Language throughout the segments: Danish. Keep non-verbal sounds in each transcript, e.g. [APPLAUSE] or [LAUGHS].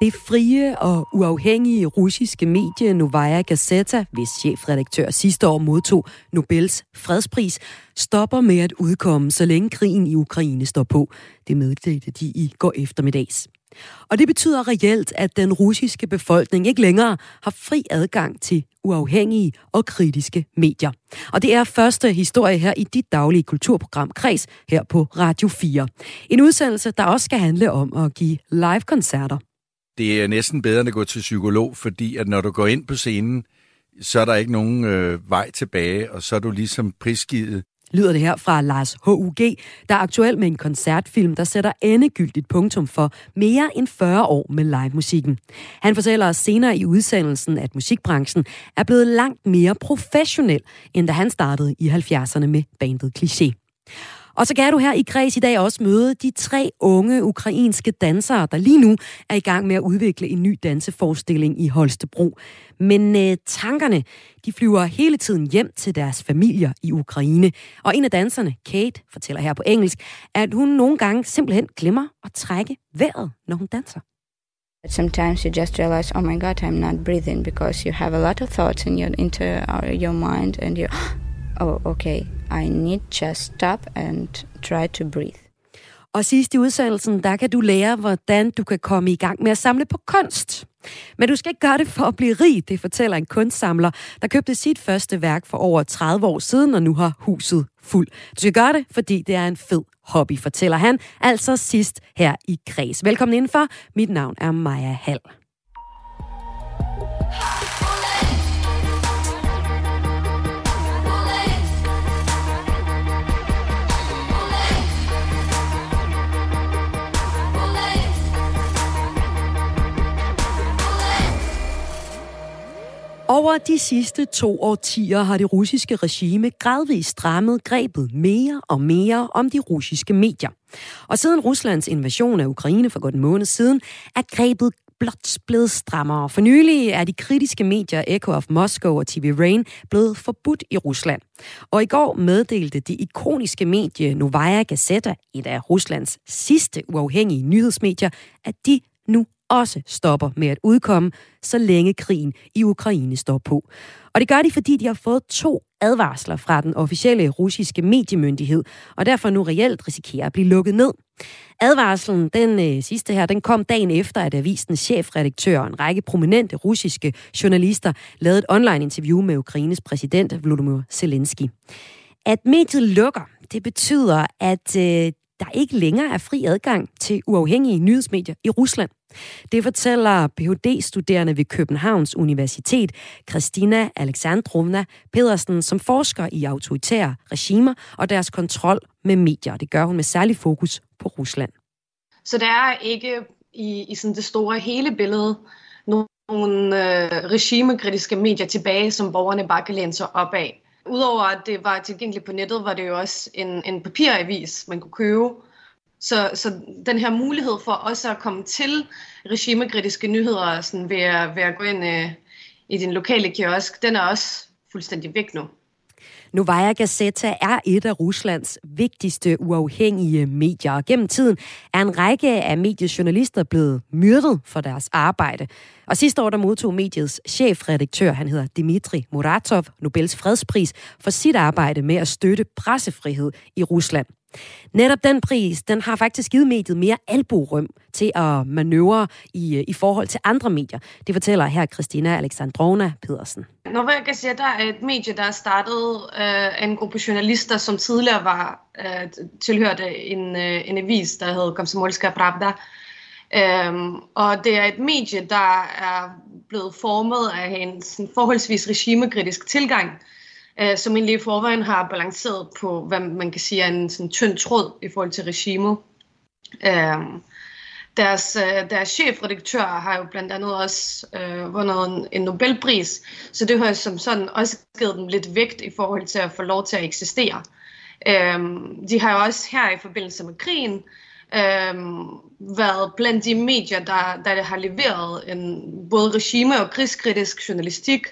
Det frie og uafhængige russiske medie Novaya Gazeta, hvis chefredaktør sidste år modtog Nobels fredspris, stopper med at udkomme, så længe krigen i Ukraine står på. Det meddelte de i går eftermiddags. Og det betyder reelt, at den russiske befolkning ikke længere har fri adgang til uafhængige og kritiske medier. Og det er første historie her i dit daglige kulturprogram Kreds her på Radio 4. En udsendelse, der også skal handle om at give live-koncerter det er næsten bedre end at gå til psykolog, fordi at når du går ind på scenen, så er der ikke nogen øh, vej tilbage, og så er du ligesom prisgivet. Lyder det her fra Lars H.U.G., der er aktuel med en koncertfilm, der sætter endegyldigt punktum for mere end 40 år med live-musikken. Han fortæller os senere i udsendelsen, at musikbranchen er blevet langt mere professionel, end da han startede i 70'erne med bandet Cliché. Og så kan du her i Kreds i dag også møde de tre unge ukrainske dansere, der lige nu er i gang med at udvikle en ny danseforestilling i Holstebro. Men øh, tankerne, de flyver hele tiden hjem til deres familier i Ukraine. Og en af danserne, Kate, fortæller her på engelsk, at hun nogle gange simpelthen glemmer at trække vejret, når hun danser. Sometimes you just realize, oh my God, I'm not breathing because you have a lot of thoughts in your into uh, your mind, and you, [GASPS] oh, okay, i need just stop and try to breathe. Og sidst i udsendelsen, der kan du lære, hvordan du kan komme i gang med at samle på kunst. Men du skal ikke gøre det for at blive rig, det fortæller en kunstsamler, der købte sit første værk for over 30 år siden, og nu har huset fuld. Du skal gøre det, fordi det er en fed hobby, fortæller han, altså sidst her i Kreds. Velkommen indenfor. Mit navn er Maja Hall. Over de sidste to årtier har det russiske regime gradvist strammet grebet mere og mere om de russiske medier. Og siden Ruslands invasion af Ukraine for godt en måned siden, er grebet blot blevet strammere. For nylig er de kritiske medier Echo of Moscow og TV Rain blevet forbudt i Rusland. Og i går meddelte det ikoniske medie Novaya Gazeta, et af Ruslands sidste uafhængige nyhedsmedier, at de nu også stopper med at udkomme, så længe krigen i Ukraine står på. Og det gør de, fordi de har fået to advarsler fra den officielle russiske mediemyndighed, og derfor nu reelt risikerer at blive lukket ned. Advarslen, den øh, sidste her, den kom dagen efter, at avisens chefredaktør og en række prominente russiske journalister lavede et online-interview med Ukraines præsident Volodymyr Zelensky. At mediet lukker, det betyder, at øh, der ikke længere er fri adgang til uafhængige nyhedsmedier i Rusland. Det fortæller Ph.D.-studerende ved Københavns Universitet, Christina Alexandrovna Pedersen, som forsker i autoritære regimer og deres kontrol med medier. Det gør hun med særlig fokus på Rusland. Så der er ikke i, i sådan det store hele billede nogle øh, regimekritiske medier tilbage, som borgerne bare kan læne sig op af. Udover at det var tilgængeligt på nettet, var det jo også en, en papiravis, man kunne købe. Så, så den her mulighed for også at komme til regimekritiske nyheder sådan ved, at, ved at gå ind øh, i din lokale kiosk, den er også fuldstændig væk nu. Novaya Gazeta er et af Ruslands vigtigste uafhængige medier, og gennem tiden er en række af mediets journalister blevet myrdet for deres arbejde. Og sidste år der modtog mediets chefredaktør, han hedder Dmitri Muratov, Nobels fredspris for sit arbejde med at støtte pressefrihed i Rusland. Netop den pris, den har faktisk givet mediet mere alborøm til at manøvrere i, øh, i forhold til andre medier. Det fortæller her Christina Alexandrovna Pedersen. Novaya Gazeta er et medie, der er startet øh, af en gruppe journalister, som tidligere var øh, tilhørte en, øh, en avis, der hed Komsomolska Pravda. Øhm, og det er et medie, der er blevet formet af en sådan, forholdsvis regimekritisk tilgang øh, Øh, som egentlig i forvejen har balanceret på, hvad man kan sige er en sådan tynd tråd i forhold til regimet. Øh, deres, øh, deres chefredaktør har jo blandt andet også øh, vundet en, en Nobelpris, så det har som sådan også givet dem lidt vægt i forhold til at få lov til at eksistere. Øhm, de har jo også her i forbindelse med krigen øhm, været blandt de medier, der, der har leveret en både regime- og krigskritisk journalistik.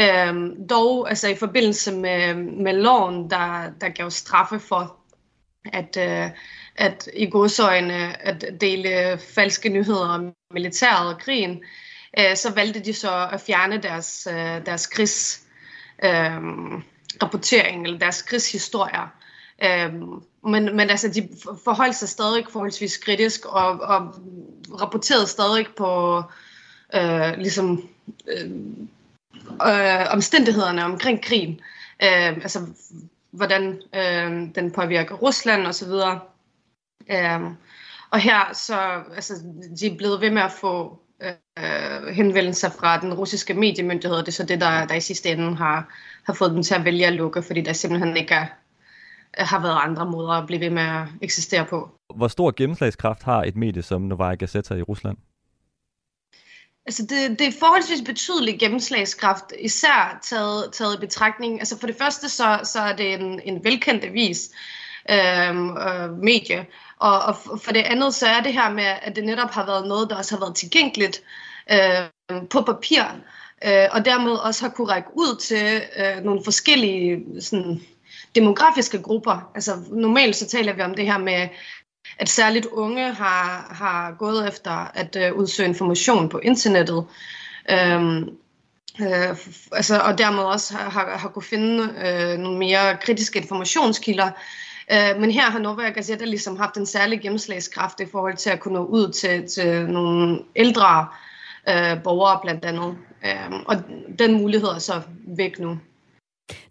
Øhm, dog altså i forbindelse med, med loven, der, der gav straffe for at, øh, at i godsøjne at dele falske nyheder om militæret og krigen, øh, så valgte de så at fjerne deres, øh, deres krigs øh, rapportering eller deres krigshistorier. Øh, men, men altså, de forholdt sig stadig forholdsvis kritisk og, og rapporterede stadig på øh, ligesom, øh, øh, omstændighederne omkring krigen. Øh, altså, hvordan øh, den påvirker Rusland osv. Øh, og her så, altså, de er blevet ved med at få øh, henvendelser fra den russiske mediemyndighed, det er så det, der, der i sidste ende har, har fået dem til at vælge at lukke, fordi der simpelthen ikke er, har været andre måder at blive ved med at eksistere på. Hvor stor gennemslagskraft har et medie som Novaya Gazeta i Rusland? Altså det, det er forholdsvis betydelig gennemslagskraft, især taget, taget i betragtning. Altså for det første, så, så er det en, en velkendt avis, øhm, øh, medie, og, og for det andet, så er det her med, at det netop har været noget, der også har været tilgængeligt øh, på papir, øh, og dermed også har kunne række ud til øh, nogle forskellige sådan, demografiske grupper. Altså normalt så taler vi om det her med, at særligt unge har, har gået efter at øh, udsøge information på internettet. Øhm, øh, altså, og dermed også har, har, har kunne finde øh, nogle mere kritiske informationskilder. Øh, men her har Novaya Gazeta ligesom haft en særlig gennemslagskraft i forhold til at kunne nå ud til, til nogle ældre øh, borgere blandt andet. Øh, og den mulighed er så væk nu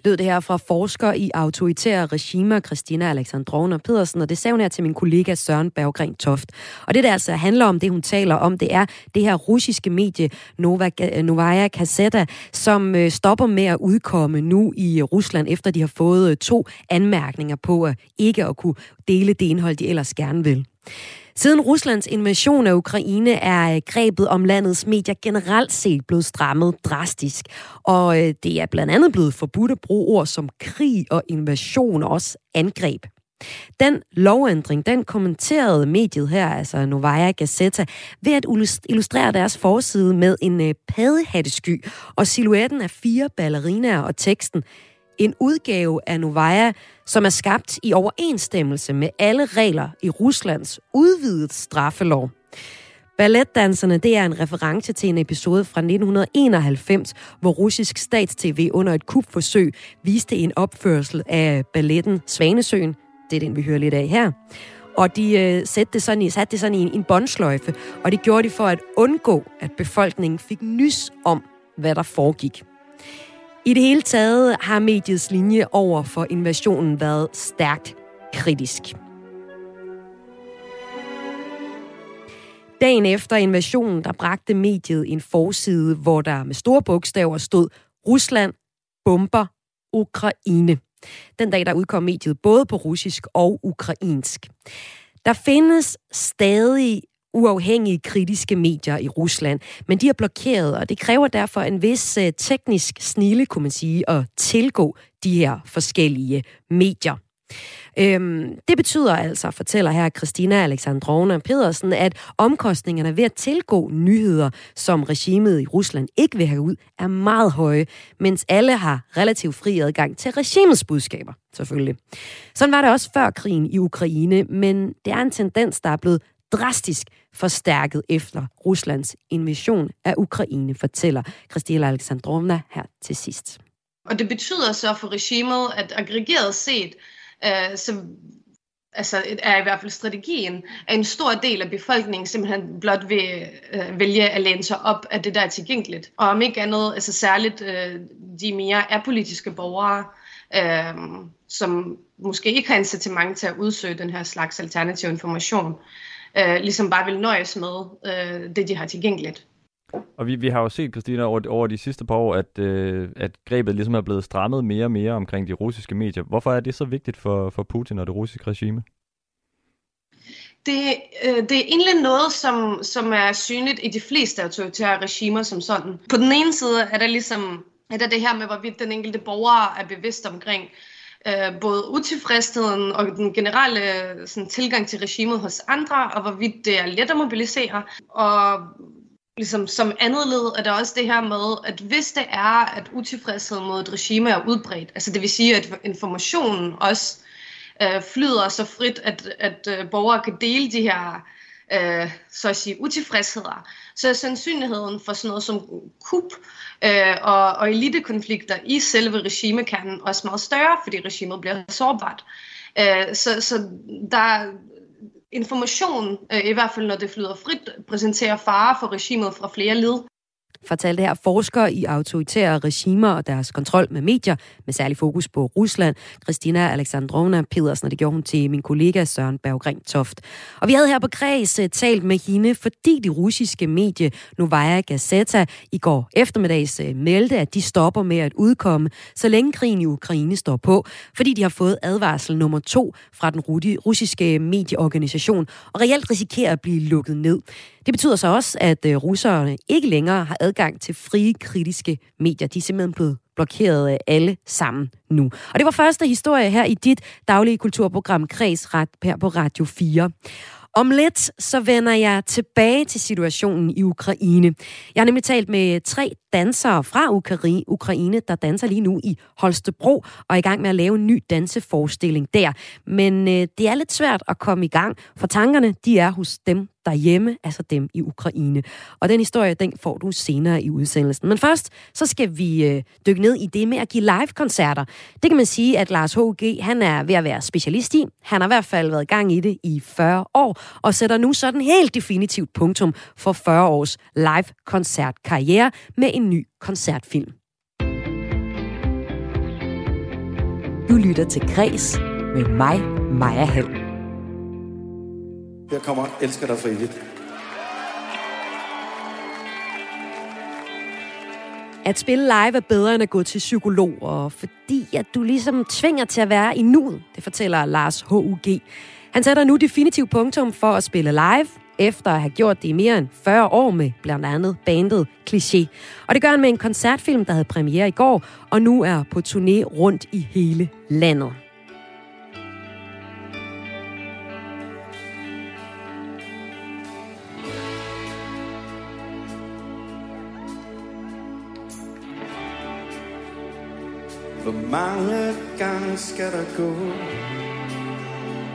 lød det her fra forsker i autoritære regimer, Christina Alexandrovna Pedersen, og det sagde hun her til min kollega Søren Berggren Toft. Og det, der altså handler om, det hun taler om, det er det her russiske medie Nova, Novaya Gazeta, som øh, stopper med at udkomme nu i øh, Rusland, efter de har fået øh, to anmærkninger på at ikke at kunne dele det indhold, de ellers gerne vil. Siden Ruslands invasion af Ukraine er øh, grebet om landets medier generelt set blevet strammet drastisk. Og øh, det er blandt andet blevet forbudt at bruge ord som krig og invasion og også angreb. Den lovændring, den kommenterede mediet her, altså Novaya Gazeta, ved at illustrere deres forside med en øh, paddehattesky og silhuetten af fire ballerinaer og teksten en udgave af Novaya, som er skabt i overensstemmelse med alle regler i Ruslands udvidet straffelov. Balletdanserne det er en reference til en episode fra 1991, hvor russisk statstv under et kupforsøg viste en opførsel af balletten Svanesøen. Det er den, vi hører lidt af her. Og de øh, satte det sådan i, satte det sådan i en, en båndsløjfe, og det gjorde de for at undgå, at befolkningen fik nys om, hvad der foregik. I det hele taget har mediets linje over for invasionen været stærkt kritisk. Dagen efter invasionen, der bragte mediet en forside, hvor der med store bogstaver stod Rusland bomber Ukraine. Den dag, der udkom mediet både på russisk og ukrainsk. Der findes stadig uafhængige kritiske medier i Rusland, men de er blokeret, og det kræver derfor en vis øh, teknisk snille, kunne man sige, at tilgå de her forskellige medier. Øhm, det betyder altså, fortæller her Christina Alexandrovna Pedersen, at omkostningerne ved at tilgå nyheder, som regimet i Rusland ikke vil have ud, er meget høje, mens alle har relativt fri adgang til regimets budskaber, selvfølgelig. Sådan var det også før krigen i Ukraine, men det er en tendens, der er blevet drastisk forstærket efter Ruslands invasion af Ukraine, fortæller Kristina Alexandrovna her til sidst. Og det betyder så for regimet, at aggregeret set, øh, så altså er i hvert fald strategien, at en stor del af befolkningen simpelthen blot vil øh, vælge at læne sig op af det, der er tilgængeligt. Og om ikke andet, altså særligt øh, de mere apolitiske borgere, øh, som måske ikke har incitament til at udsøge den her slags alternativ information, øh, ligesom bare vil nøjes med øh, det, de har tilgængeligt. Og vi, vi har jo set, Christina, over, over de sidste par år, at, øh, at grebet ligesom er blevet strammet mere og mere omkring de russiske medier. Hvorfor er det så vigtigt for, for Putin og det russiske regime? Det, øh, det er egentlig noget, som, som er synligt i de fleste autoritære regimer som sådan. På den ene side er der ligesom er der det her med, hvorvidt den enkelte borger er bevidst omkring, øh, både utilfredsheden og den generelle sådan, tilgang til regimet hos andre, og hvorvidt det er let at mobilisere. Og ligesom, som andet led er der også det her med, at hvis det er, at utilfredsheden mod et regime er udbredt, altså det vil sige, at informationen også øh, flyder så frit, at, at øh, borgere kan dele de her øh, så at sige, utilfredsheder, så er sandsynligheden for sådan noget som kup øh, og, og elitekonflikter i selve regimekernen også meget større, fordi regimet bliver sårbart. Øh, så, så der information, øh, i hvert fald når det flyder frit, præsenterer fare for regimet fra flere led fortalte her forskere i autoritære regimer og deres kontrol med medier, med særlig fokus på Rusland, Christina Alexandrovna Pedersen, og det gjorde hun til min kollega Søren Berggring Toft. Og vi havde her på Græs øh, talt med hende, fordi de russiske medie Novaya Gazeta i går eftermiddags øh, meldte, at de stopper med at udkomme, så længe krigen i Ukraine står på, fordi de har fået advarsel nummer to fra den russiske medieorganisation, og reelt risikerer at blive lukket ned. Det betyder så også, at øh, russerne ikke længere har adgang til frie kritiske medier. De er simpelthen blevet blokeret øh, alle sammen nu. Og det var første historie her i dit daglige kulturprogram Kreds her på Radio 4. Om lidt så vender jeg tilbage til situationen i Ukraine. Jeg har nemlig talt med tre dansere fra Ukraine, der danser lige nu i Holstebro og er i gang med at lave en ny danseforestilling der. Men øh, det er lidt svært at komme i gang, for tankerne de er hos dem derhjemme, altså dem i Ukraine. Og den historie, den får du senere i udsendelsen. Men først, så skal vi øh, dykke ned i det med at give live-koncerter. Det kan man sige, at Lars H.G. han er ved at være specialist i. Han har i hvert fald været i gang i det i 40 år, og sætter nu sådan helt definitivt punktum for 40 års live-koncertkarriere med en ny koncertfilm. Du lytter til Græs med mig, Maja Hall. Her kommer Elsker dig for evigt. At spille live er bedre end at gå til psykolog, og fordi at du ligesom tvinger til at være i nuet, det fortæller Lars H.U.G. Han sætter nu definitivt punktum for at spille live, efter at have gjort det i mere end 40 år med blandt andet bandet Cliché. Og det gør han med en koncertfilm, der havde premiere i går, og nu er på turné rundt i hele landet. Mange gange skal der gå?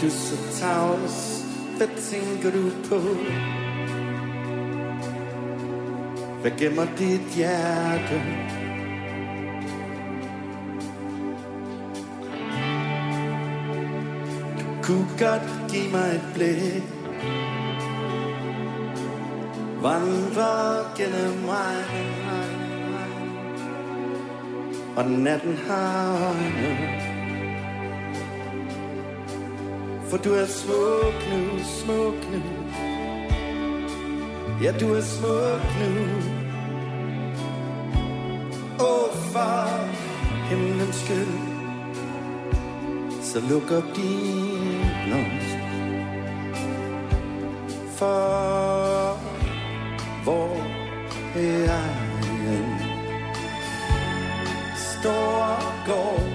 Du så tavs, hvad tænker du på? Hvad gemmer dit hjerte? Du kunne godt give mig et blik Vandre gennem mig og natten har øjne. For du er smuk nu, smuk nu. Ja, du er smuk nu. Åh, oh, far, himlens skyld, så luk op din blomst. For hvor er jeg? Står går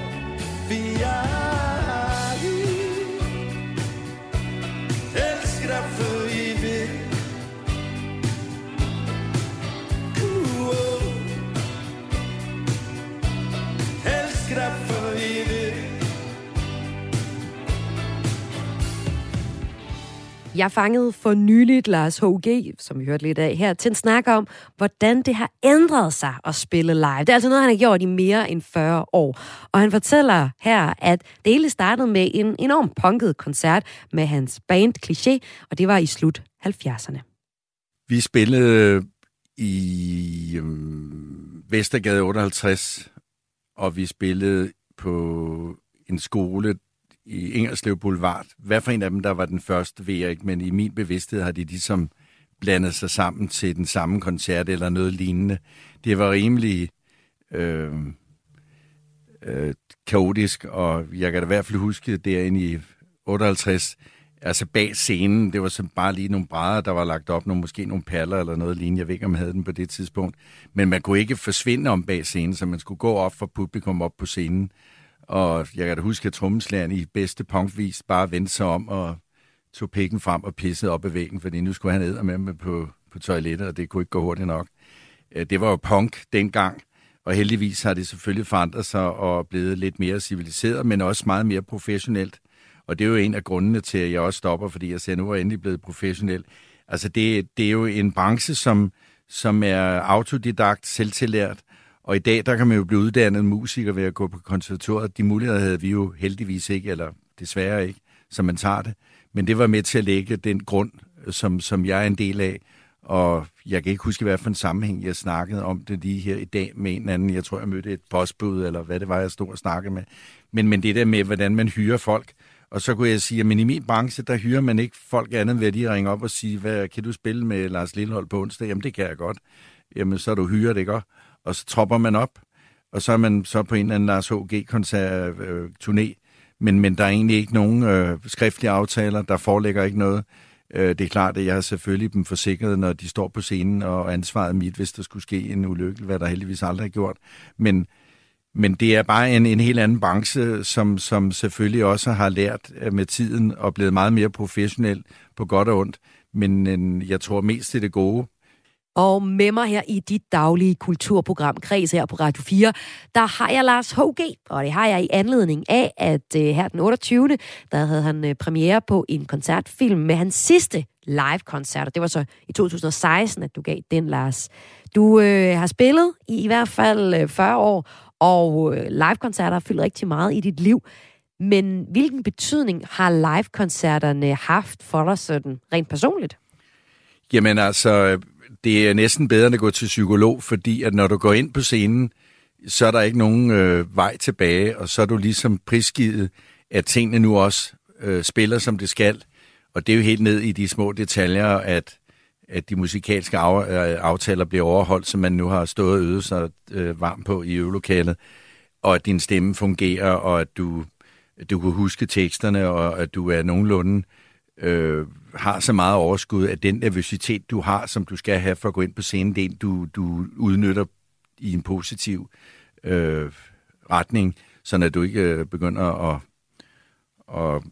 Jeg fangede for nyligt Lars H.G., som vi hørte lidt af her, til en snak om, hvordan det har ændret sig at spille live. Det er altså noget, han har gjort i mere end 40 år. Og han fortæller her, at det hele startede med en enorm punket koncert med hans band Cliché, og det var i slut 70'erne. Vi spillede i øhm, Vestergade 58, og vi spillede på en skole, i Ingerslev Boulevard. Hvad for en af dem, der var den første, ved jeg ikke, men i min bevidsthed har de ligesom blandet sig sammen til den samme koncert eller noget lignende. Det var rimelig øh, øh, kaotisk, og jeg kan da i hvert fald huske derinde i 58, altså bag scenen, det var så bare lige nogle brædder, der var lagt op, nogle, måske nogle paller eller noget lignende. Jeg ved ikke, om jeg havde den på det tidspunkt. Men man kunne ikke forsvinde om bag scenen, så man skulle gå op for publikum op på scenen og jeg kan da huske, at trommeslageren i bedste punkvis bare vendte sig om og tog pikken frem og pissede op ad væggen, fordi nu skulle han æde med mig på, på toilettet, og det kunne ikke gå hurtigt nok. Øh, det var jo punk dengang, og heldigvis har det selvfølgelig forandret sig og blevet lidt mere civiliseret, men også meget mere professionelt. Og det er jo en af grundene til, at jeg også stopper, fordi jeg ser, at nu er jeg endelig blevet professionel. Altså det, det er jo en branche, som, som er autodidakt, selvtillært, og i dag, der kan man jo blive uddannet musiker ved at gå på konservatoriet. De muligheder havde vi jo heldigvis ikke, eller desværre ikke, som man tager det. Men det var med til at lægge den grund, som, som jeg er en del af. Og jeg kan ikke huske, hvad for en sammenhæng jeg snakkede om det lige her i dag med en anden. Jeg tror, jeg mødte et postbud, eller hvad det var, jeg stod og snakkede med. Men, men det der med, hvordan man hyrer folk. Og så kunne jeg sige, at i min branche, der hyrer man ikke folk andet ved at de ringer op og sige, hvad kan du spille med Lars Lillehold på onsdag? Jamen, det kan jeg godt. Jamen, så er du hyret, ikke? Og så tropper man op, og så er man så på en eller anden Lars H.G.-koncert øh, turné. Men, men der er egentlig ikke nogen øh, skriftlige aftaler, der foreligger ikke noget. Øh, det er klart, at jeg har selvfølgelig dem forsikret, når de står på scenen, og ansvaret mit, hvis der skulle ske en ulykke, hvad der heldigvis aldrig er gjort. Men, men det er bare en, en helt anden branche, som, som selvfølgelig også har lært øh, med tiden og blevet meget mere professionel på godt og ondt. Men en, jeg tror mest til det gode. Og med mig her i dit daglige kulturprogram Kreds her på Radio 4, der har jeg Lars H.G., og det har jeg i anledning af, at øh, her den 28. der havde han øh, premiere på en koncertfilm med hans sidste live-koncert, og det var så i 2016, at du gav den, Lars. Du øh, har spillet i i hvert fald øh, 40 år, og live-koncerter har fyldt rigtig meget i dit liv. Men hvilken betydning har live-koncerterne haft for dig sådan rent personligt? Jamen altså, det er næsten bedre end at gå til psykolog, fordi at når du går ind på scenen, så er der ikke nogen øh, vej tilbage, og så er du ligesom prisgivet, at tingene nu også øh, spiller, som det skal. Og det er jo helt ned i de små detaljer, at, at de musikalske af, øh, aftaler bliver overholdt, som man nu har stået og øvet sig øh, varm på i øvelokalet, og at din stemme fungerer, og at du, du kan huske teksterne, og at du er nogenlunde øh, Øh, har så meget overskud, at den nervøsitet, du har, som du skal have for at gå ind på scenen, det er en, du, du udnytter i en positiv øh, retning, så at du ikke øh, begynder at, at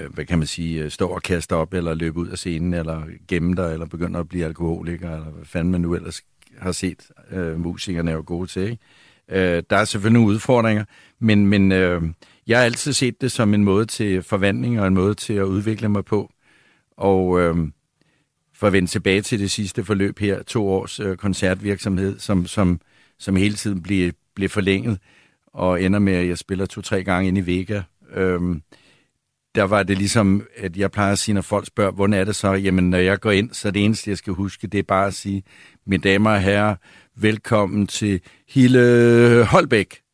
øh, hvad kan man sige, øh, stå og kaste op, eller løbe ud af scenen, eller gemme dig, eller begynder at blive alkoholiker, eller hvad fanden man nu ellers har set øh, musikerne er jo gode til. Ikke? Øh, der er selvfølgelig nogle udfordringer, men, men øh, jeg har altid set det som en måde til forvandling og en måde til at udvikle mig på. Og øh, for at vende tilbage til det sidste forløb her, to års øh, koncertvirksomhed, som, som, som hele tiden bliver, bliver forlænget, og ender med, at jeg spiller to-tre gange ind i Vega. Øh, der var det ligesom, at jeg plejer at sige, når folk spørger, hvordan er det så? Jamen, når jeg går ind, så det eneste, jeg skal huske, det er bare at sige, mine damer og herrer, velkommen til Hille Holbæk.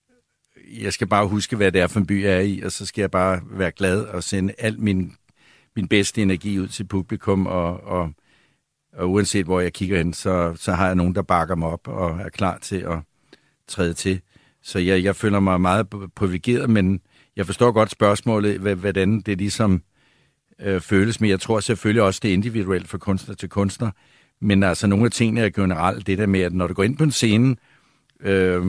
Jeg skal bare huske, hvad det er for en by, jeg er i, og så skal jeg bare være glad og sende al min min bedste energi ud til publikum, og, og, og uanset hvor jeg kigger hen, så, så har jeg nogen, der bakker mig op og er klar til at træde til. Så jeg, jeg føler mig meget privilegeret, men jeg forstår godt spørgsmålet, hvordan det ligesom øh, føles, men jeg tror selvfølgelig også, det er individuelt fra kunstner til kunstner. Men altså nogle af tingene er generelt det der med, at når du går ind på en scene, øh,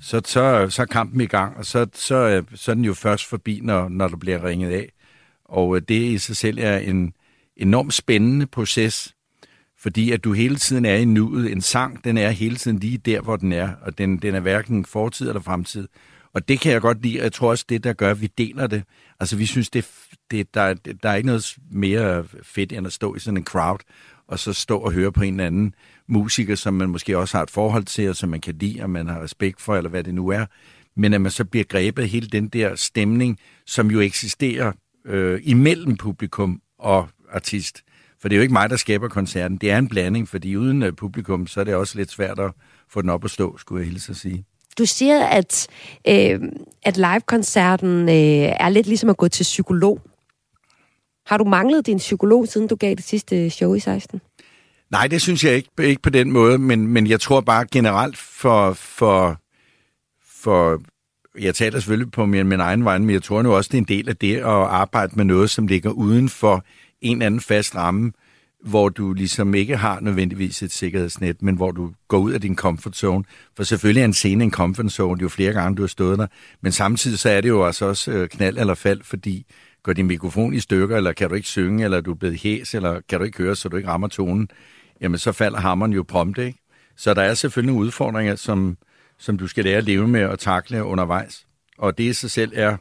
så, så, så er kampen i gang, og så, så, øh, så er den jo først forbi, når, når du bliver ringet af. Og øh, det i sig selv er en enormt spændende proces, fordi at du hele tiden er i nuet. En sang, den er hele tiden lige der, hvor den er, og den, den er hverken fortid eller fremtid. Og det kan jeg godt lide, og jeg tror også, det der gør, at vi deler det. Altså, vi synes, det, det, der, der er ikke noget mere fedt, end at stå i sådan en crowd, og så stå og høre på en eller anden musiker, som man måske også har et forhold til, og som man kan lide, og man har respekt for, eller hvad det nu er. Men at man så bliver grebet af hele den der stemning, som jo eksisterer øh, imellem publikum og artist. For det er jo ikke mig, der skaber koncerten. Det er en blanding, fordi uden øh, publikum, så er det også lidt svært at få den op at stå, skulle jeg hilse at sige. Du siger, at, øh, at live-koncerten øh, er lidt ligesom at gå til psykolog. Har du manglet din psykolog, siden du gav det sidste show i 16? Nej, det synes jeg ikke, ikke på den måde, men, men jeg tror bare generelt for, for, for jeg taler selvfølgelig på min, min egen vej, men jeg tror nu også, det er en del af det at arbejde med noget, som ligger uden for en anden fast ramme. hvor du ligesom ikke har nødvendigvis et sikkerhedsnet, men hvor du går ud af din comfort zone. For selvfølgelig er en scene en comfort zone, jo flere gange du har stået der, men samtidig så er det jo altså også øh, knald eller fald, fordi går din mikrofon i stykker, eller kan du ikke synge, eller du er blevet hæs, eller kan du ikke høre, så du ikke rammer tonen, jamen så falder hammeren jo prompte, ikke? Så der er selvfølgelig nogle udfordringer, som, som du skal lære at leve med og takle undervejs. Og det i sig selv er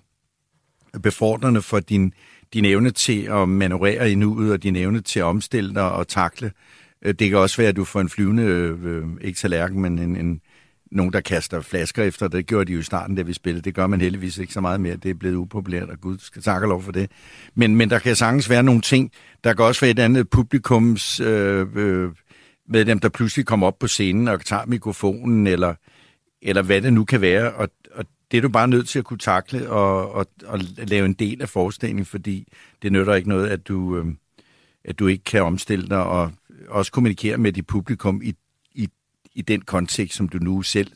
befordrende for din, din evne til at manøvrere i nuet, og din evne til at omstille dig og takle. Øh, det kan også være, at du får en flyvende, øh, øh ikke tallerken, men en, en, nogen, der kaster flasker efter. Det gjorde de jo i starten, da vi spillede. Det gør man heldigvis ikke så meget mere. Det er blevet upopulært, og Gud skal takke lov for det. Men, men der kan sagtens være nogle ting. Der kan også være et andet publikums øh, øh, med dem, der pludselig kommer op på scenen og tager mikrofonen, eller, eller hvad det nu kan være. Og, og det er du bare nødt til at kunne takle og, og, og lave en del af forestillingen, fordi det nytter ikke noget, at du, øh, at du ikke kan omstille dig og også kommunikere med dit publikum i, i, den kontekst, som du nu selv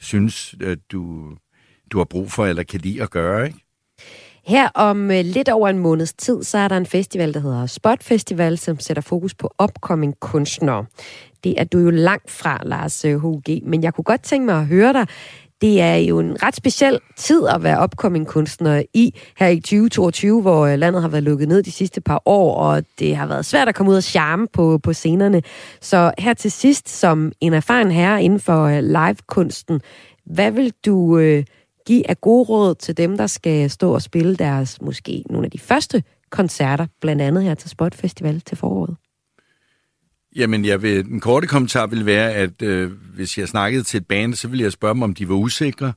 synes, øh, du, du har brug for eller kan lide at gøre, ikke? Her om øh, lidt over en måneds tid, så er der en festival, der hedder Spot Festival, som sætter fokus på upcoming kunstnere. Det er du jo langt fra, Lars øh, H.G., men jeg kunne godt tænke mig at høre dig. Det er jo en ret speciel tid at være upcoming kunstner i her i 2022, hvor øh, landet har været lukket ned de sidste par år, og det har været svært at komme ud og charme på, på scenerne. Så her til sidst, som en erfaren herre inden for øh, livekunsten, hvad vil du... Øh, give af gode råd til dem, der skal stå og spille deres måske nogle af de første koncerter, blandt andet her til Spot Festival til foråret? Jamen, jeg vil, en korte kommentar vil være, at øh, hvis jeg snakkede til et band, så ville jeg spørge dem, om de var usikre,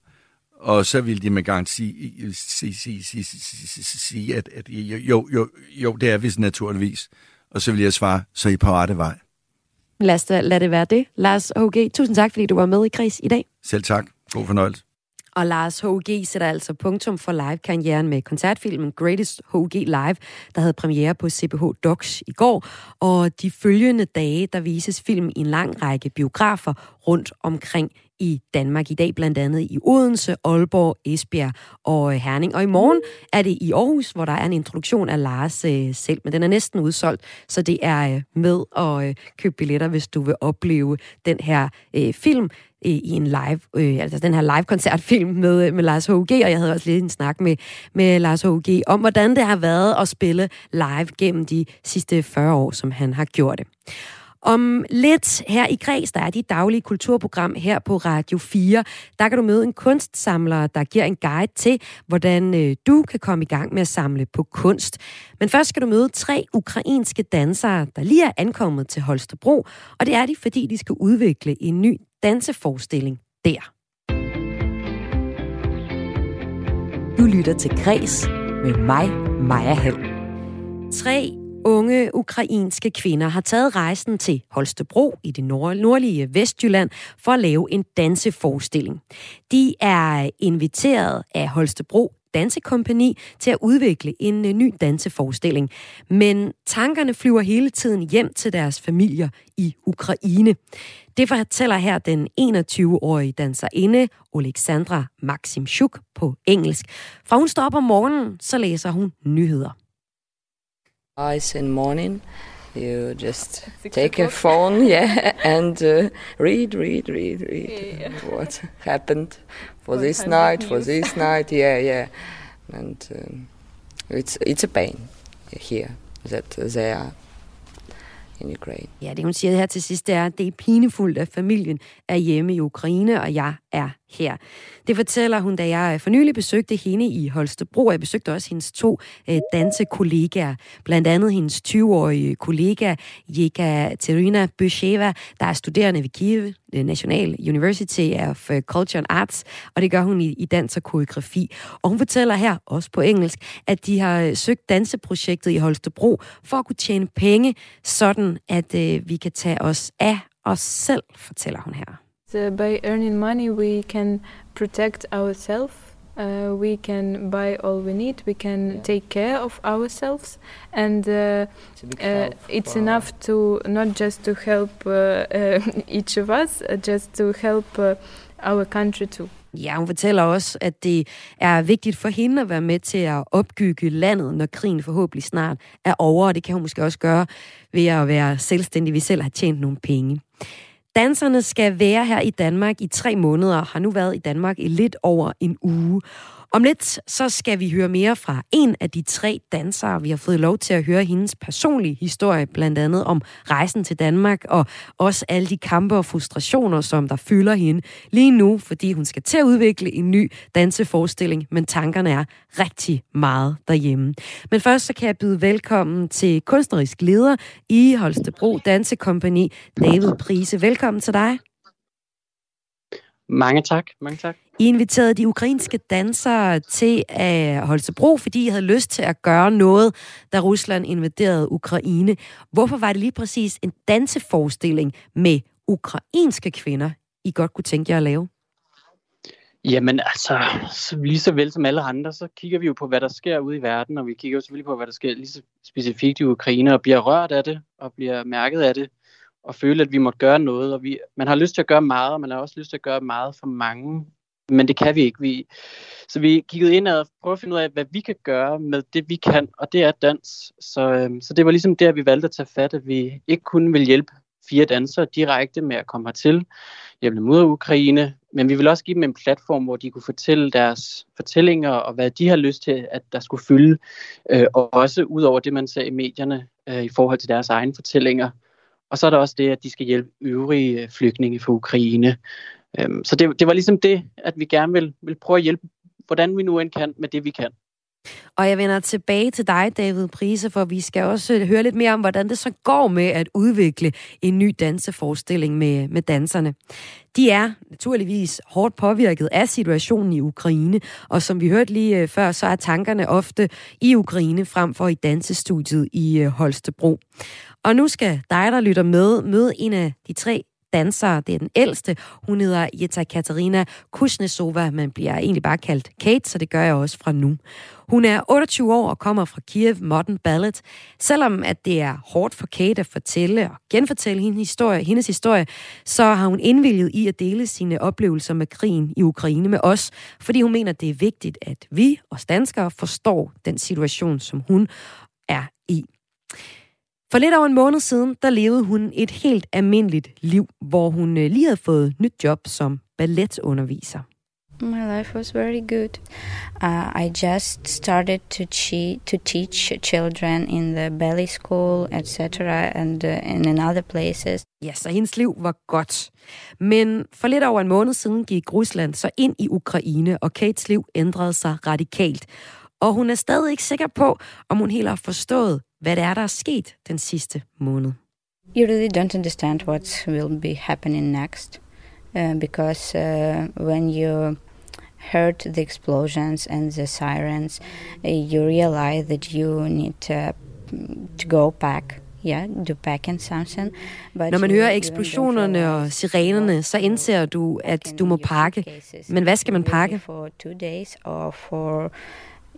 og så ville de med garanti sige, sige, sige, sige, sige at, at jo, jo, jo, det er vi naturligvis. Og så vil jeg svare, så I på rette vej. Lad, os, lad det være det. Lars H.G., tusind tak, fordi du var med i Kreds i dag. Selv tak. God fornøjelse. Og Lars H.G. sætter altså punktum for live-karrieren med koncertfilmen Greatest H.G. Live, der havde premiere på CBH Docs i går. Og de følgende dage, der vises film i en lang række biografer rundt omkring i Danmark i dag, blandt andet i Odense, Aalborg, Esbjerg og øh, Herning. Og i morgen er det i Aarhus, hvor der er en introduktion af Lars øh, selv, men den er næsten udsolgt, så det er øh, med at øh, købe billetter, hvis du vil opleve den her øh, film øh, i en live, øh, altså den her live-koncertfilm med, øh, med Lars H.G., og jeg havde også lige en snak med, med Lars H.G. om, hvordan det har været at spille live gennem de sidste 40 år, som han har gjort det. Om lidt her i Græs, der er dit daglige kulturprogram her på Radio 4. Der kan du møde en kunstsamler, der giver en guide til, hvordan øh, du kan komme i gang med at samle på kunst. Men først skal du møde tre ukrainske dansere, der lige er ankommet til Holstebro, og det er de, fordi de skal udvikle en ny danseforestilling der. Du lytter til Græs med mig, Maja Hall. Tre unge ukrainske kvinder har taget rejsen til Holstebro i det nordlige Vestjylland for at lave en danseforestilling. De er inviteret af Holstebro Dansekompani til at udvikle en øh, ny danseforestilling. Men tankerne flyver hele tiden hjem til deres familier i Ukraine. Det fortæller her den 21-årige danserinde Alexandra Maximchuk på engelsk. Fra hun står op om morgenen, så læser hun nyheder. Eyes in morning, you just take a phone, [LAUGHS] yeah, and uh, read, read, read, read yeah. [LAUGHS] what happened for this night, for this [LAUGHS] night, yeah, yeah, and um, it's it's a pain here that they are in Ukraine. Ja, det hun siger her til sidst, det er, at det er pinefuldt, at familien er hjemme i Ukraine, og jeg er her. Det fortæller hun, da jeg øh, for nylig besøgte hende i Holstebro. Jeg besøgte også hendes to øh, dansekollegaer. Blandt andet hendes 20-årige kollega, Jeka Terina Bysheva, der er studerende ved Kiev øh, National University of Culture and Arts, og det gør hun i, i dans og koreografi. Og hun fortæller her, også på engelsk, at de har søgt danseprojektet i Holstebro for at kunne tjene penge, sådan at øh, vi kan tage os af os selv, fortæller hun her. Uh, by earning money, we can protect ourselves. Uh, we can buy all we need. We can yeah. take care of ourselves, and uh, uh it's enough to not just to help uh, [LAUGHS] uh, each of us, just to help our country too. Ja, hun fortæller også, at det er vigtigt for hende at være med til at opbygge landet, når krigen forhåbentlig snart er over, og det kan hun måske også gøre ved at være selvstændig, vi selv har tjent nogle penge. Danserne skal være her i Danmark i tre måneder, har nu været i Danmark i lidt over en uge. Om lidt så skal vi høre mere fra en af de tre dansere. Vi har fået lov til at høre hendes personlige historie, blandt andet om rejsen til Danmark, og også alle de kampe og frustrationer, som der fylder hende lige nu, fordi hun skal til at udvikle en ny danseforestilling, men tankerne er rigtig meget derhjemme. Men først så kan jeg byde velkommen til kunstnerisk leder i Holstebro Dansekompani, David Prise. Velkommen til dig. Mange tak, mange tak. I inviterede de ukrainske dansere til at Holstebro, fordi I havde lyst til at gøre noget, da Rusland invaderede Ukraine. Hvorfor var det lige præcis en danseforestilling med ukrainske kvinder, I godt kunne tænke jer at lave? Jamen altså, lige så vel som alle andre, så kigger vi jo på, hvad der sker ude i verden, og vi kigger jo selvfølgelig på, hvad der sker lige så specifikt i Ukraine, og bliver rørt af det, og bliver mærket af det og føle, at vi måtte gøre noget. Og vi, man har lyst til at gøre meget, og man har også lyst til at gøre meget for mange. Men det kan vi ikke. Vi, så vi kiggede ind og prøvede at finde ud af, hvad vi kan gøre med det, vi kan, og det er dans. Så, øhm, så det var ligesom der, vi valgte at tage fat, at vi ikke kun vil hjælpe fire dansere direkte med at komme hertil, hjemme mod Ukraine, men vi vil også give dem en platform, hvor de kunne fortælle deres fortællinger, og hvad de har lyst til, at der skulle fylde, øh, og også ud over det, man ser i medierne øh, i forhold til deres egne fortællinger. Og så er der også det, at de skal hjælpe øvrige øh, flygtninge fra Ukraine. Øhm, så det, det var ligesom det, at vi gerne vil, vil prøve at hjælpe, hvordan vi nu end kan, med det vi kan. Og jeg vender tilbage til dig, David Prise, for vi skal også øh, høre lidt mere om, hvordan det så går med at udvikle en ny danseforestilling med, med danserne. De er naturligvis hårdt påvirket af situationen i Ukraine, og som vi hørte lige øh, før, så er tankerne ofte i Ukraine frem for i dansestudiet i øh, Holstebro. Og nu skal dig, der lytter med, møde en af de tre dansere. Det er den ældste. Hun hedder Jetta Katarina Kuznetsova, men bliver egentlig bare kaldt Kate, så det gør jeg også fra nu. Hun er 28 år og kommer fra Kiev Modern Ballet. Selvom at det er hårdt for Kate at fortælle og genfortælle hendes historie, hendes historie, så har hun indvilget i at dele sine oplevelser med krigen i Ukraine med os, fordi hun mener, det er vigtigt, at vi og danskere forstår den situation, som hun er i. For lidt over en måned siden, der levede hun et helt almindeligt liv, hvor hun øh, lige havde fået nyt job som balletunderviser. My life was very good. Uh, I just started to, to teach children in the ballet school, etc., and uh, in other places. Ja, så hendes liv var godt. Men for lidt over en måned siden gik Rusland så ind i Ukraine, og Kates liv ændrede sig radikalt. Og hun er stadig ikke sikker på, om hun helt har forstået, hvad det er, der er sket den sidste måned. You really don't understand what will be happening next, uh, because uh, when you heard the explosions and the sirens, uh, you realize that you need to, to go back yeah, do packing something. But Når man hører eksplosionerne og sirenerne, så indser du, at du må pakke. Men hvad skal man pakke? For two days or for,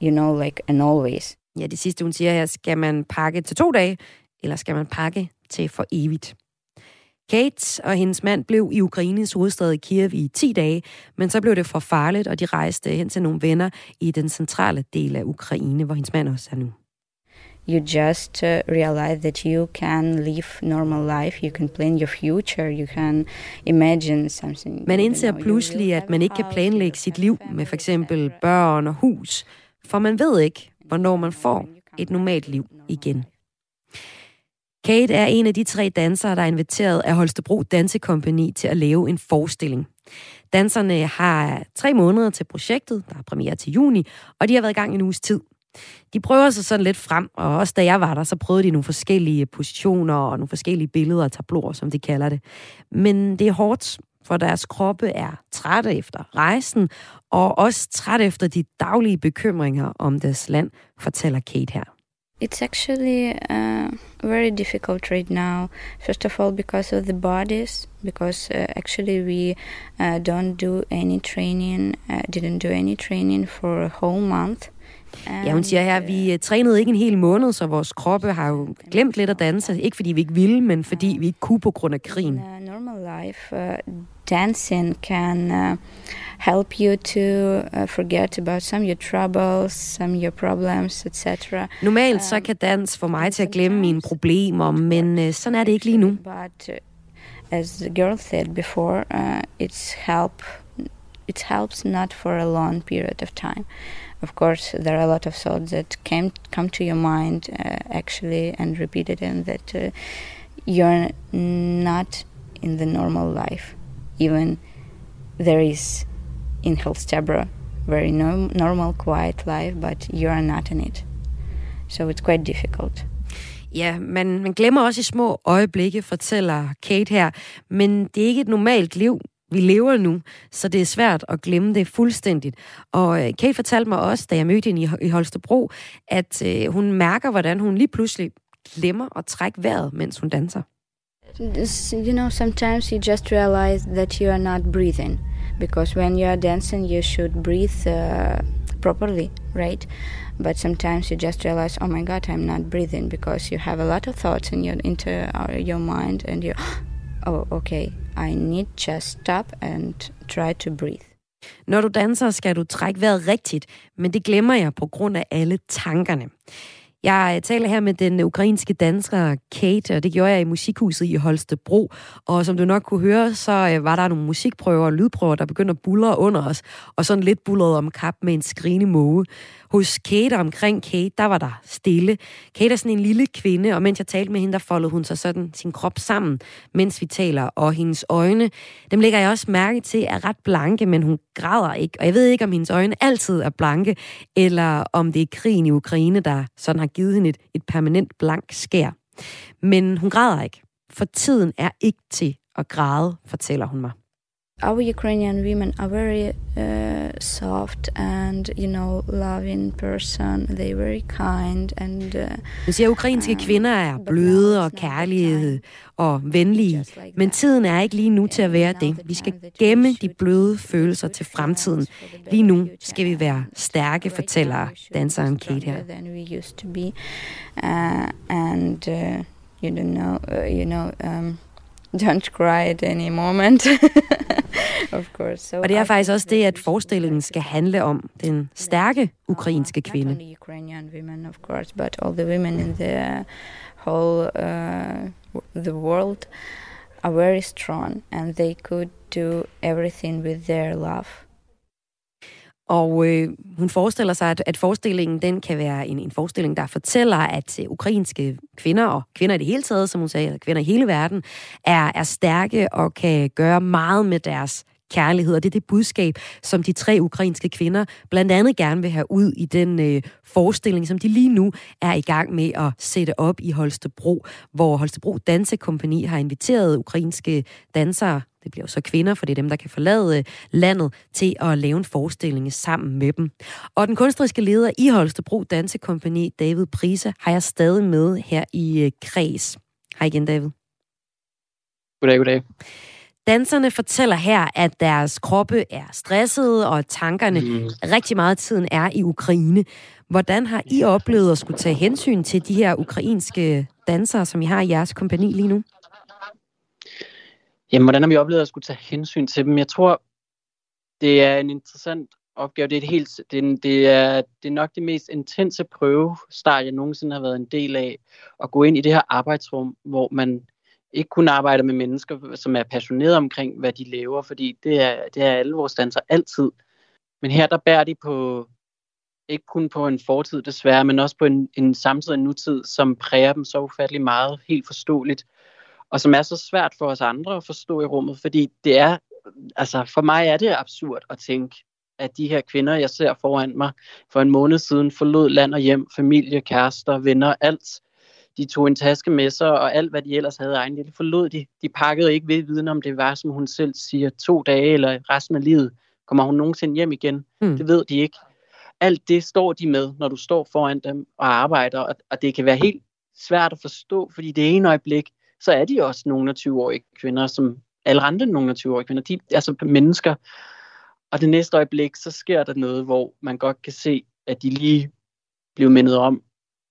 you know, like and always. Ja, det sidste hun siger her, skal man pakke til to dage, eller skal man pakke til for evigt? Kate og hendes mand blev i Ukraines hovedstad Kiev i 10 dage, men så blev det for farligt, og de rejste hen til nogle venner i den centrale del af Ukraine, hvor hendes mand også er nu. You just uh, realize that you can live normal life, you can plan your future, you can imagine something. Man indser pludselig, at man ikke kan planlægge sit liv med for eksempel børn og hus, for man ved ikke, hvornår man får et normalt liv igen. Kate er en af de tre dansere, der er inviteret af Holstebro Dansekompani til at lave en forestilling. Danserne har tre måneder til projektet, der er premiere til juni, og de har været i gang en uges tid. De prøver sig sådan lidt frem, og også da jeg var der, så prøvede de nogle forskellige positioner og nogle forskellige billeder og tabloer, som de kalder det. Men det er hårdt, for deres kroppe er trætte efter rejsen, og også træt efter de daglige bekymringer om deres land, fortæller Kate her. It's actually uh, very difficult right now. First of all, because of the bodies, because uh, actually we uh, don't do any training, uh, didn't do any training for a whole month. Ja, hun siger her, vi uh, trænede ikke en hel måned, så vores kroppe har jo glemt lidt at danse. Ikke fordi vi ikke ville, men fordi vi ikke kunne på grund af krigen. Normal life, uh, dancing can uh, help you to uh, forget about some of your troubles, some of your problems, etc. Normalt så kan dans få mig til at glemme mine problemer, men uh, sådan er det ikke lige nu. But uh, as the girl said before, uh, it's help. It helps not for a long period of time. Of course, there are a lot of thoughts that came come to your mind uh, actually and repeated, and that uh, you're not in the normal life. Even there is in Holstebro very no, normal, quiet life, but you are not in it. So it's quite difficult. Ja, man, man glemmer også i små øjeblikke, fortæller Kate her, men det er ikke et normalt liv, vi lever nu, så det er svært at glemme det fuldstændigt. Og øh, Kate fortalte mig også, da jeg mødte hende i Holstebro, at øh, hun mærker, hvordan hun lige pludselig glemmer at trække vejret, mens hun danser. You know, sometimes you just realize that you are not breathing. Because when you are dancing, you should breathe uh, properly, right? But sometimes you just realize, oh my God, I'm not breathing because you have a lot of thoughts in your into uh, your mind, and you, [GASPS] oh, okay, I need just stop and try to breathe. Når du danser, skal du trække vejret rigtigt, men det glemmer jeg på grund af alle tankerne. Jeg øh, taler her med den øh, ukrainske dansker Kate, og det gjorde jeg i musikhuset i Holstebro. Og som du nok kunne høre, så øh, var der nogle musikprøver og lydprøver, der begyndte at bulle under os, og sådan lidt bullerede om kap med en skrigende måge. Hos Kate omkring Kate, der var der stille. Kate er sådan en lille kvinde, og mens jeg talte med hende, der foldede hun sig sådan sin krop sammen, mens vi taler. Og hendes øjne, dem lægger jeg også mærke til, er ret blanke, men hun græder ikke. Og jeg ved ikke, om hendes øjne altid er blanke, eller om det er krigen i Ukraine, der sådan har givet hende et, et permanent blank skær. Men hun græder ikke, for tiden er ikke til at græde, fortæller hun mig our Ukrainian women are very uh, soft and you know loving person. They very kind and. Uh, Hun siger, at ukrainske um, kvinder er bløde og kærlige og venlige, men tiden er ikke lige nu til at være det. Vi skal gemme de bløde følelser til fremtiden. Lige nu skal vi være stærke, fortæller danseren Kate her. Uh, and uh, you don't know, uh, you know. Um, don't cry at any moment. [LAUGHS] of course. So og det er faktisk også det, at forestillingen skal handle om den stærke ukrainske kvinde. Not only Ukrainian women, of course, but all the women in the whole uh, the world are very strong, and they could do everything with their love. Og øh, hun forestiller sig, at, at forestillingen den kan være en, en forestilling, der fortæller, at øh, ukrainske kvinder, og kvinder i det hele taget, som hun sagde, kvinder i hele verden, er, er stærke og kan gøre meget med deres kærlighed. Og det er det budskab, som de tre ukrainske kvinder blandt andet gerne vil have ud i den øh, forestilling, som de lige nu er i gang med at sætte op i Holstebro, hvor Holstebro Dansekompani har inviteret ukrainske dansere det bliver jo så kvinder, for det er dem, der kan forlade landet, til at lave en forestilling sammen med dem. Og den kunstneriske leder i Holstebro Dansekompani, David Prise, har jeg stadig med her i øh, Kreds. Hej igen, David. Goddag, goddag. Danserne fortæller her, at deres kroppe er stressede, og tankerne mm. rigtig meget af tiden er i Ukraine. Hvordan har I oplevet at skulle tage hensyn til de her ukrainske dansere, som I har i jeres kompani lige nu? Jamen, hvordan har vi oplevet at skulle tage hensyn til dem? Jeg tror, det er en interessant opgave. Det er, et helt, det, er, det, er, det er nok det mest intense prøvestart, jeg nogensinde har været en del af. At gå ind i det her arbejdsrum, hvor man ikke kun arbejder med mennesker, som er passionerede omkring, hvad de laver, fordi det er, det er alle vores danser altid. Men her der bærer de på, ikke kun på en fortid desværre, men også på en, en samtid og en nutid, som præger dem så ufattelig meget, helt forståeligt og som er så svært for os andre at forstå i rummet, fordi det er, altså for mig er det absurd at tænke, at de her kvinder, jeg ser foran mig, for en måned siden forlod land og hjem, familie, kærester, venner, alt. De tog en taske med sig, og alt, hvad de ellers havde egen det forlod de. De pakkede ikke ved viden om det var, som hun selv siger, to dage eller resten af livet. Kommer hun nogensinde hjem igen? Mm. Det ved de ikke. Alt det står de med, når du står foran dem og arbejder, og det kan være helt svært at forstå, fordi det ene øjeblik, så er de også nogle af 20-årige kvinder, som alle andre nogle af 20-årige kvinder. De er altså mennesker. Og det næste øjeblik, så sker der noget, hvor man godt kan se, at de lige bliver mindet om,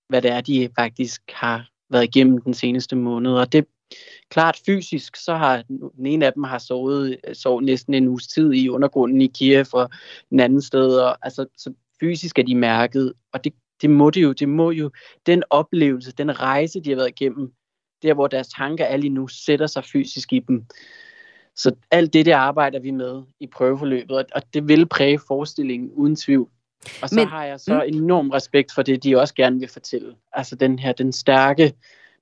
hvad det er, de faktisk har været igennem den seneste måned. Og det, klart fysisk, så har den ene af dem har sovet, sovet næsten en uges tid i undergrunden i Kiev og den anden sted. Og, altså, så fysisk er de mærket, og det, det må det jo, det må jo, den oplevelse, den rejse, de har været igennem, der hvor deres tanker er lige nu, sætter sig fysisk i dem. Så alt det, det arbejder vi med i prøveforløbet, og det vil præge forestillingen uden tvivl. Og så Men, har jeg så mm. enorm respekt for det, de også gerne vil fortælle. Altså den her, den stærke,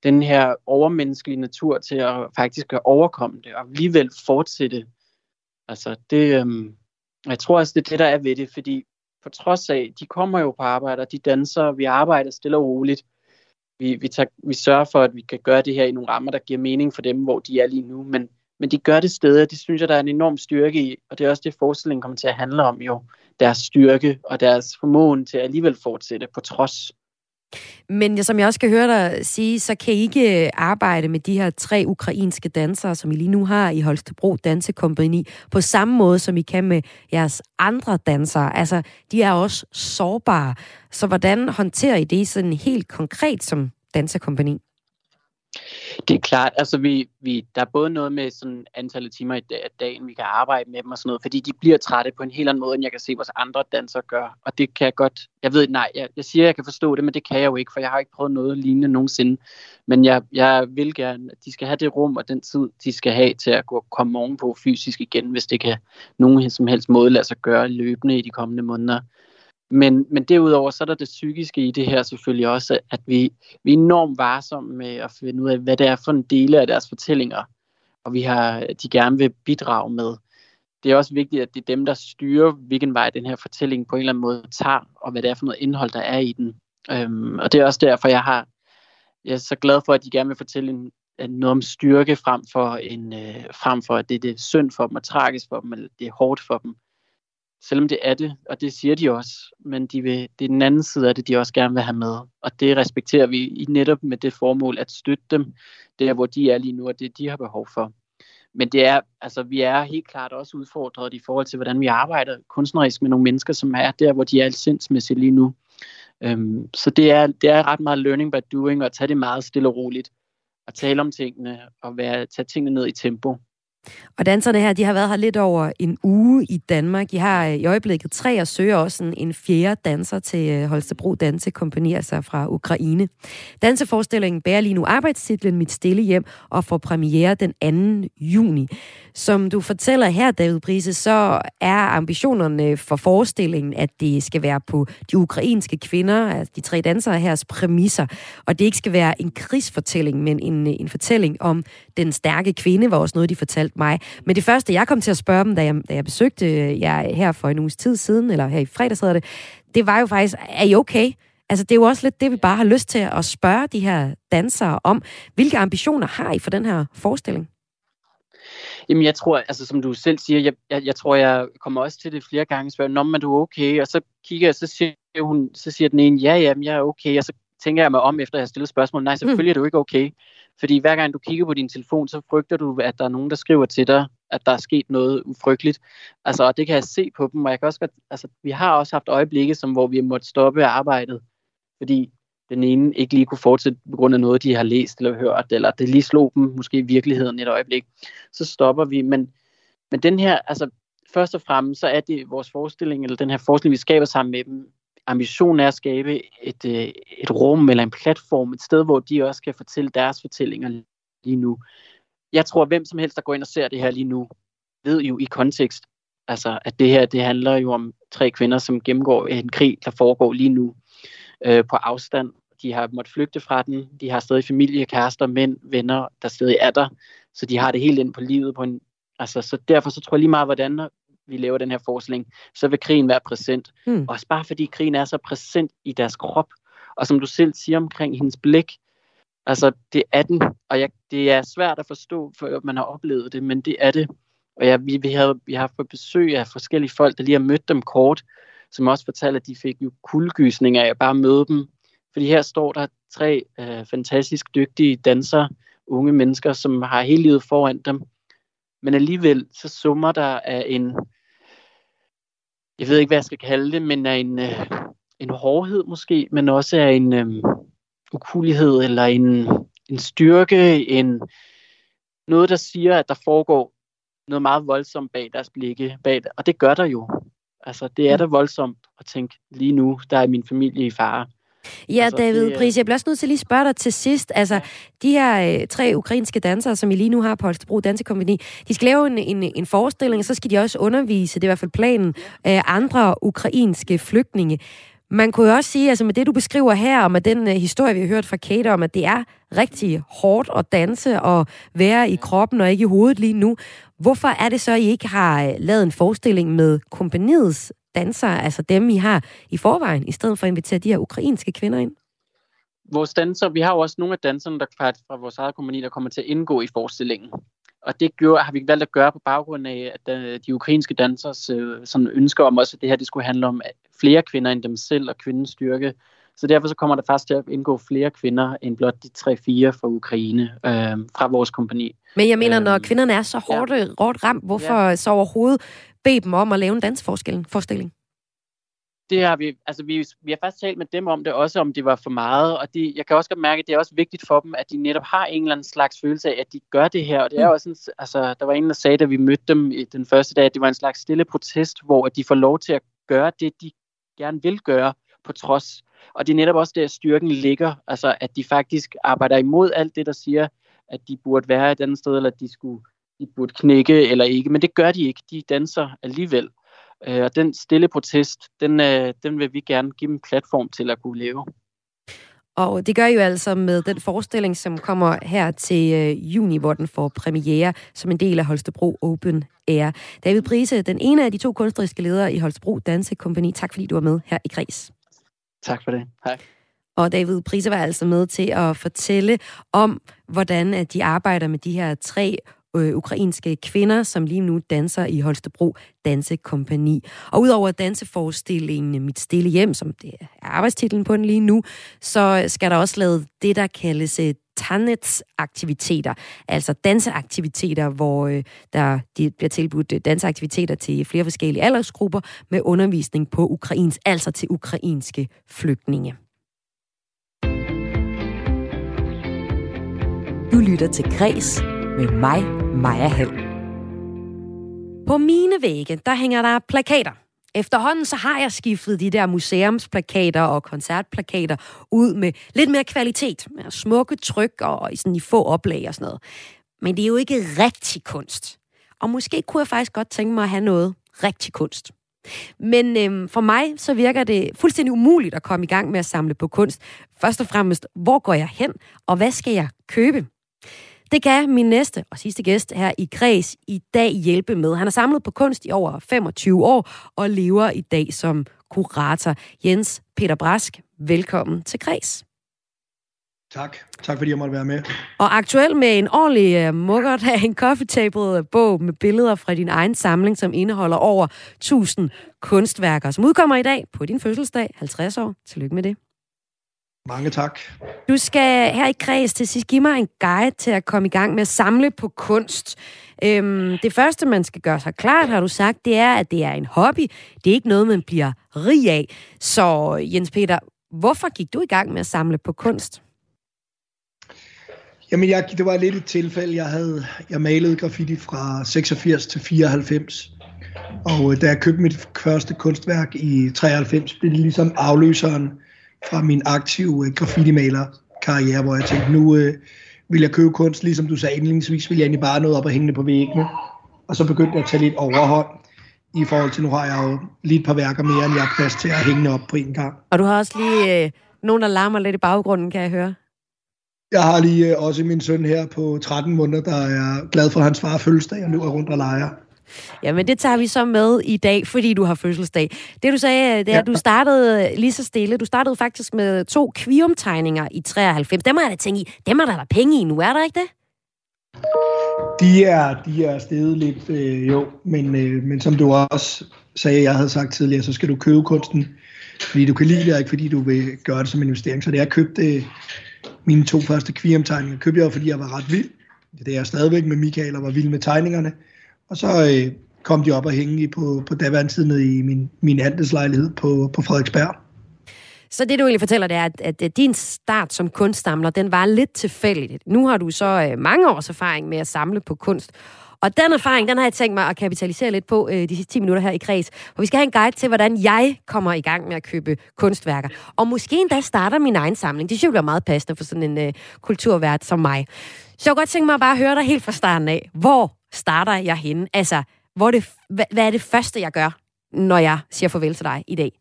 den her overmenneskelige natur til at faktisk at overkomme det, og alligevel fortsætte. Altså det, øhm, jeg tror også, det er det, der er ved det, fordi på trods af, de kommer jo på arbejde, og de danser, vi arbejder stille og roligt. Vi, vi, tager, vi sørger for, at vi kan gøre det her i nogle rammer, der giver mening for dem, hvor de er lige nu, men, men de gør det steder, og det synes jeg, der er en enorm styrke i, og det er også det, forestillingen kommer til at handle om jo, deres styrke og deres formåen til at alligevel fortsætte på trods. Men som jeg også kan høre dig sige, så kan I ikke øh, arbejde med de her tre ukrainske dansere, som I lige nu har i Holstebro Dansekompagni, på samme måde, som I kan med jeres andre dansere. Altså, de er også sårbare. Så hvordan håndterer I det sådan helt konkret som dansekompagni? Det er klart, altså vi, vi, der er både noget med sådan antallet timer i dagen, vi kan arbejde med dem og sådan noget, fordi de bliver trætte på en helt anden måde, end jeg kan se, vores andre dansere gør. Og det kan jeg godt, jeg ved, nej, jeg, jeg siger, jeg kan forstå det, men det kan jeg jo ikke, for jeg har ikke prøvet noget lignende nogensinde. Men jeg, jeg vil gerne, at de skal have det rum og den tid, de skal have til at gå, komme ovenpå fysisk igen, hvis det kan nogen som helst måde lade sig gøre løbende i de kommende måneder. Men, men derudover så er der det psykiske i det her selvfølgelig også, at vi, vi er enormt varsomme med at finde ud af, hvad det er for en dele af deres fortællinger, og vi har, de gerne vil bidrage med. Det er også vigtigt, at det er dem, der styrer, hvilken vej den her fortælling på en eller anden måde tager, og hvad det er for noget indhold, der er i den. Øhm, og det er også derfor, jeg har jeg er så glad for, at de gerne vil fortælle en, noget om styrke frem for, en, øh, frem for at det, det er synd for dem og tragisk for dem, eller det er hårdt for dem selvom det er det, og det siger de også, men de vil, det er den anden side af det, de også gerne vil have med. Og det respekterer vi i netop med det formål at støtte dem, der hvor de er lige nu, og det de har behov for. Men det er, altså, vi er helt klart også udfordret i forhold til, hvordan vi arbejder kunstnerisk med nogle mennesker, som er der, hvor de er sindsmæssigt lige nu. Øhm, så det er, det er ret meget learning by doing, og at tage det meget stille og roligt, og tale om tingene, og være, tage tingene ned i tempo. Og danserne her, de har været her lidt over en uge i Danmark. De har øh, i øjeblikket tre og søger også en, en fjerde danser til øh, Holstebro Dansekompagni, altså fra Ukraine. Danseforestillingen bærer lige nu arbejdstitlen Mit Stille Hjem og får premiere den 2. juni. Som du fortæller her, David Prise, så er ambitionerne øh, for forestillingen, at det skal være på de ukrainske kvinder, altså de tre dansere hers præmisser, og det ikke skal være en krigsfortælling, men en, en fortælling om den stærke kvinde, var også noget, de fortalte mig. Men det første, jeg kom til at spørge dem, da jeg, da jeg besøgte jer her for en uges tid siden, eller her i fredags hedder det, det var jo faktisk, er I okay? Altså, det er jo også lidt det, vi bare har lyst til at spørge de her dansere om. Hvilke ambitioner har I for den her forestilling? Jamen, jeg tror, altså som du selv siger, jeg, jeg, jeg tror, jeg kommer også til det flere gange, spørger, når man du er okay? Og så kigger jeg, så siger, hun, så siger den ene, ja, ja, jeg er okay. Og så tænker jeg mig om, efter jeg har stillet spørgsmål, nej, selvfølgelig er du ikke okay. Fordi hver gang du kigger på din telefon, så frygter du, at der er nogen, der skriver til dig, at der er sket noget ufrygteligt. Altså, og det kan jeg se på dem, og jeg kan også godt, altså, vi har også haft øjeblikke, som, hvor vi måtte stoppe arbejdet, fordi den ene ikke lige kunne fortsætte på grund af noget, de har læst eller hørt, eller det lige slog dem måske i virkeligheden et øjeblik. Så stopper vi, men, men den her, altså først og fremmest, så er det vores forestilling, eller den her forestilling, vi skaber sammen med dem, ambitionen er at skabe et, øh, et rum eller en platform, et sted, hvor de også kan fortælle deres fortællinger lige nu. Jeg tror, at hvem som helst, der går ind og ser det her lige nu, ved jo i kontekst, altså, at det her det handler jo om tre kvinder, som gennemgår en krig, der foregår lige nu øh, på afstand. De har måttet flygte fra den. De har stadig familie, kærester, mænd, venner, der stadig er der. Så de har det helt ind på livet. På en, altså, så derfor så tror jeg lige meget, hvordan vi laver den her forskning, så vil krigen være præsent. Mm. Også bare fordi krigen er så præsent i deres krop. Og som du selv siger omkring hendes blik, altså det er den, og jeg, det er svært at forstå, for man har oplevet det, men det er det. Og jeg, vi, vi, havde, vi har fået besøg af forskellige folk, der lige har mødt dem kort, som også fortalte, at de fik jo kuldegysninger af at bare møde dem. Fordi her står der tre øh, fantastisk dygtige dansere, unge mennesker, som har hele livet foran dem. Men alligevel så summer der af en, jeg ved ikke, hvad jeg skal kalde det, men af en, øh, en hårdhed måske, men også af en øh, ukulighed eller en, en styrke, en, noget, der siger, at der foregår noget meget voldsomt bag deres blikke. Bag det. Og det gør der jo. Altså, det er da voldsomt at tænke, lige nu, der er min familie i fare. Ja, altså, David det, Pris, jeg bliver også nødt til lige at spørge dig til sidst. Altså, de her øh, tre ukrainske dansere, som I lige nu har på Holstebro Dansekompagni, de skal lave en, en, en forestilling, og så skal de også undervise, det er i hvert fald planen, øh, andre ukrainske flygtninge. Man kunne jo også sige, altså med det, du beskriver her, og med den uh, historie, vi har hørt fra Kate om, at det er rigtig hårdt at danse og være i kroppen og ikke i hovedet lige nu. Hvorfor er det så, at I ikke har uh, lavet en forestilling med kompaniets dansere, altså dem, I har i forvejen, i stedet for at invitere de her ukrainske kvinder ind? Vores dansere, vi har jo også nogle af danserne, der fra vores eget kompani, der kommer til at indgå i forestillingen. Og det gjorde, har vi valgt at gøre på baggrund af, at øh, de ukrainske dansers øh, sådan ønsker om også, at det her det skulle handle om flere kvinder end dem selv og kvindens styrke. Så derfor så kommer der faktisk til at indgå flere kvinder end blot de 3-4 fra Ukraine øh, fra vores kompani. Men jeg mener, når øhm, kvinderne er så hårdt, ja. hårdt ramt, hvorfor ja. så overhovedet bede dem om at lave en dansforestilling? det har vi, altså vi, vi har faktisk talt med dem om det også, om det var for meget, og de, jeg kan også godt mærke, at det er også vigtigt for dem, at de netop har en eller anden slags følelse af, at de gør det her, og det er mm. også en, altså, der var en, der sagde, da vi mødte dem i den første dag, at det var en slags stille protest, hvor de får lov til at gøre det, de gerne vil gøre, på trods. Og det er netop også der, styrken ligger, altså at de faktisk arbejder imod alt det, der siger, at de burde være et andet sted, eller at de skulle de burde knække eller ikke, men det gør de ikke. De danser alligevel. Øh, og den stille protest, den, øh, den vil vi gerne give en platform til at kunne leve. Og det gør jo altså med den forestilling, som kommer her til øh, juni, hvor den får premiere som en del af Holstebro Open Air. David Prise, den ene af de to kunstneriske ledere i Holstebro Dansekompani. Tak fordi du var med her i Kreds. Tak for det. Hej. Og David Prise var altså med til at fortælle om, hvordan de arbejder med de her tre øh, ukrainske kvinder, som lige nu danser i Holstebro Dansekompani. Og udover danseforestillingen Mit Stille Hjem, som det er arbejdstitlen på den lige nu, så skal der også lavet det, der kaldes øh, Tanets-aktiviteter, altså danseaktiviteter, hvor øh, der de bliver tilbudt øh, danseaktiviteter til flere forskellige aldersgrupper med undervisning på ukrainsk, altså til ukrainske flygtninge. Du lytter til Græs med mig, Maja Hall. På mine vægge, der hænger der plakater. Efterhånden så har jeg skiftet de der museumsplakater og koncertplakater ud med lidt mere kvalitet, med smukke tryk og i sådan i få oplag og sådan noget. Men det er jo ikke rigtig kunst. Og måske kunne jeg faktisk godt tænke mig at have noget rigtig kunst. Men øhm, for mig så virker det fuldstændig umuligt at komme i gang med at samle på kunst. Først og fremmest, hvor går jeg hen, og hvad skal jeg købe? Det kan min næste og sidste gæst her i Kreds i dag hjælpe med. Han har samlet på kunst i over 25 år og lever i dag som kurator. Jens Peter Brask, velkommen til Kreds. Tak. Tak fordi jeg måtte være med. Og aktuel med en ordentlig uh, mukkert af [LAUGHS] en coffee table bog med billeder fra din egen samling, som indeholder over 1000 kunstværker, som udkommer i dag på din fødselsdag, 50 år. Tillykke med det. Mange tak. Du skal her i kreds til sidst give mig en guide til at komme i gang med at samle på kunst. Øhm, det første, man skal gøre sig klart, har du sagt, det er, at det er en hobby. Det er ikke noget, man bliver rig af. Så Jens Peter, hvorfor gik du i gang med at samle på kunst? Jamen, jeg, det var lidt et tilfælde. Jeg havde jeg malede graffiti fra 86 til 94. Og øh, da jeg købte mit første kunstværk i 93, blev det ligesom afløseren fra min aktive øh, graffiti-maler karriere, hvor jeg tænkte, nu øh, vil jeg købe kunst, ligesom du sagde indledningsvis, vil jeg egentlig bare noget op og hænge på væggene. Og så begyndte jeg at tage lidt overhånd i forhold til, nu har jeg jo lige et par værker mere, end jeg har plads til at hænge op på en gang. Og du har også lige øh, nogen, der larmer lidt i baggrunden, kan jeg høre. Jeg har lige øh, også min søn her på 13 måneder, der er glad for hans far fødselsdag og løber rundt og leger. Jamen, det tager vi så med i dag, fordi du har fødselsdag. Det du sagde, det er, ja. at du startede lige så stille. Du startede faktisk med to kviumtegninger i 93. Dem har jeg da tænkt i, dem er der, der penge i nu, er der ikke det? De er, de er steget lidt, øh, jo, men, øh, men som du også sagde, jeg havde sagt tidligere, så skal du købe kunsten, fordi du kan lide det, ikke fordi du vil gøre det som en investering. Så det jeg købte øh, mine to første kviumtegninger, købte jeg, fordi jeg var ret vild. Det er jeg stadigvæk med Michael og var vild med tegningerne. Og så øh, kom de op og hænge på, på daværende tid nede i min, min andelslejlighed på, på Frederiksberg. Så det, du egentlig fortæller, det er, at, at din start som kunstsamler, den var lidt tilfældig. Nu har du så øh, mange års erfaring med at samle på kunst. Og den erfaring, den har jeg tænkt mig at kapitalisere lidt på øh, de sidste 10 minutter her i kreds. For vi skal have en guide til, hvordan jeg kommer i gang med at købe kunstværker. Og måske endda starter min egen samling. Det synes jeg bliver meget passende for sådan en øh, kulturvært som mig. Så jeg kunne godt tænke mig at bare høre dig helt fra starten af. Hvor starter jeg henne? Altså, hvor det, hvad, hvad er det første, jeg gør, når jeg siger farvel til dig i dag?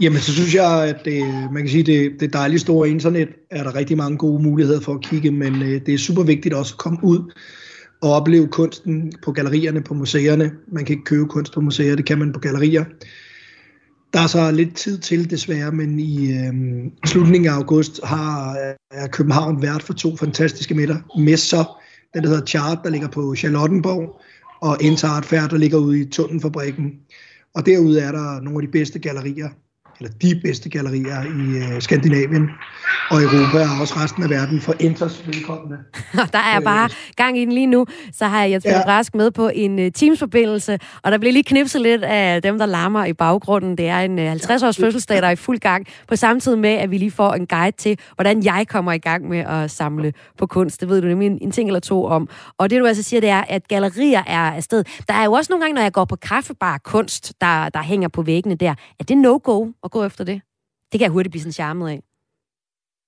Jamen, så synes jeg, at det, man kan sige, det, det dejlige store internet er der rigtig mange gode muligheder for at kigge, men øh, det er super vigtigt også at komme ud og opleve kunsten på gallerierne, på museerne. Man kan ikke købe kunst på museer, det kan man på gallerier. Der er så lidt tid til desværre, men i øh, slutningen af august har er København vært for to fantastiske midter. Messer, den der hedder Chart, der ligger på Charlottenborg, og Entart Færd, der ligger ude i Tundenfabrikken. Og derude er der nogle af de bedste gallerier eller de bedste gallerier i øh, Skandinavien og Europa og også resten af verden for Inters vedkommende. [LAUGHS] der er bare gang i den lige nu. Så har jeg Jens ja. Rask med på en uh, Teams-forbindelse, og der bliver lige knipset lidt af dem, der larmer i baggrunden. Det er en uh, 50-års fødselsdag, der er i fuld gang, på samme tid med, at vi lige får en guide til, hvordan jeg kommer i gang med at samle på kunst. Det ved du nemlig en, en ting eller to om. Og det du altså siger, det er, at gallerier er afsted. Der er jo også nogle gange, når jeg går på kaffebar kunst, der, der hænger på væggene der. Er det no-go at gå efter det? Det kan jeg hurtigt blive sådan charmet af.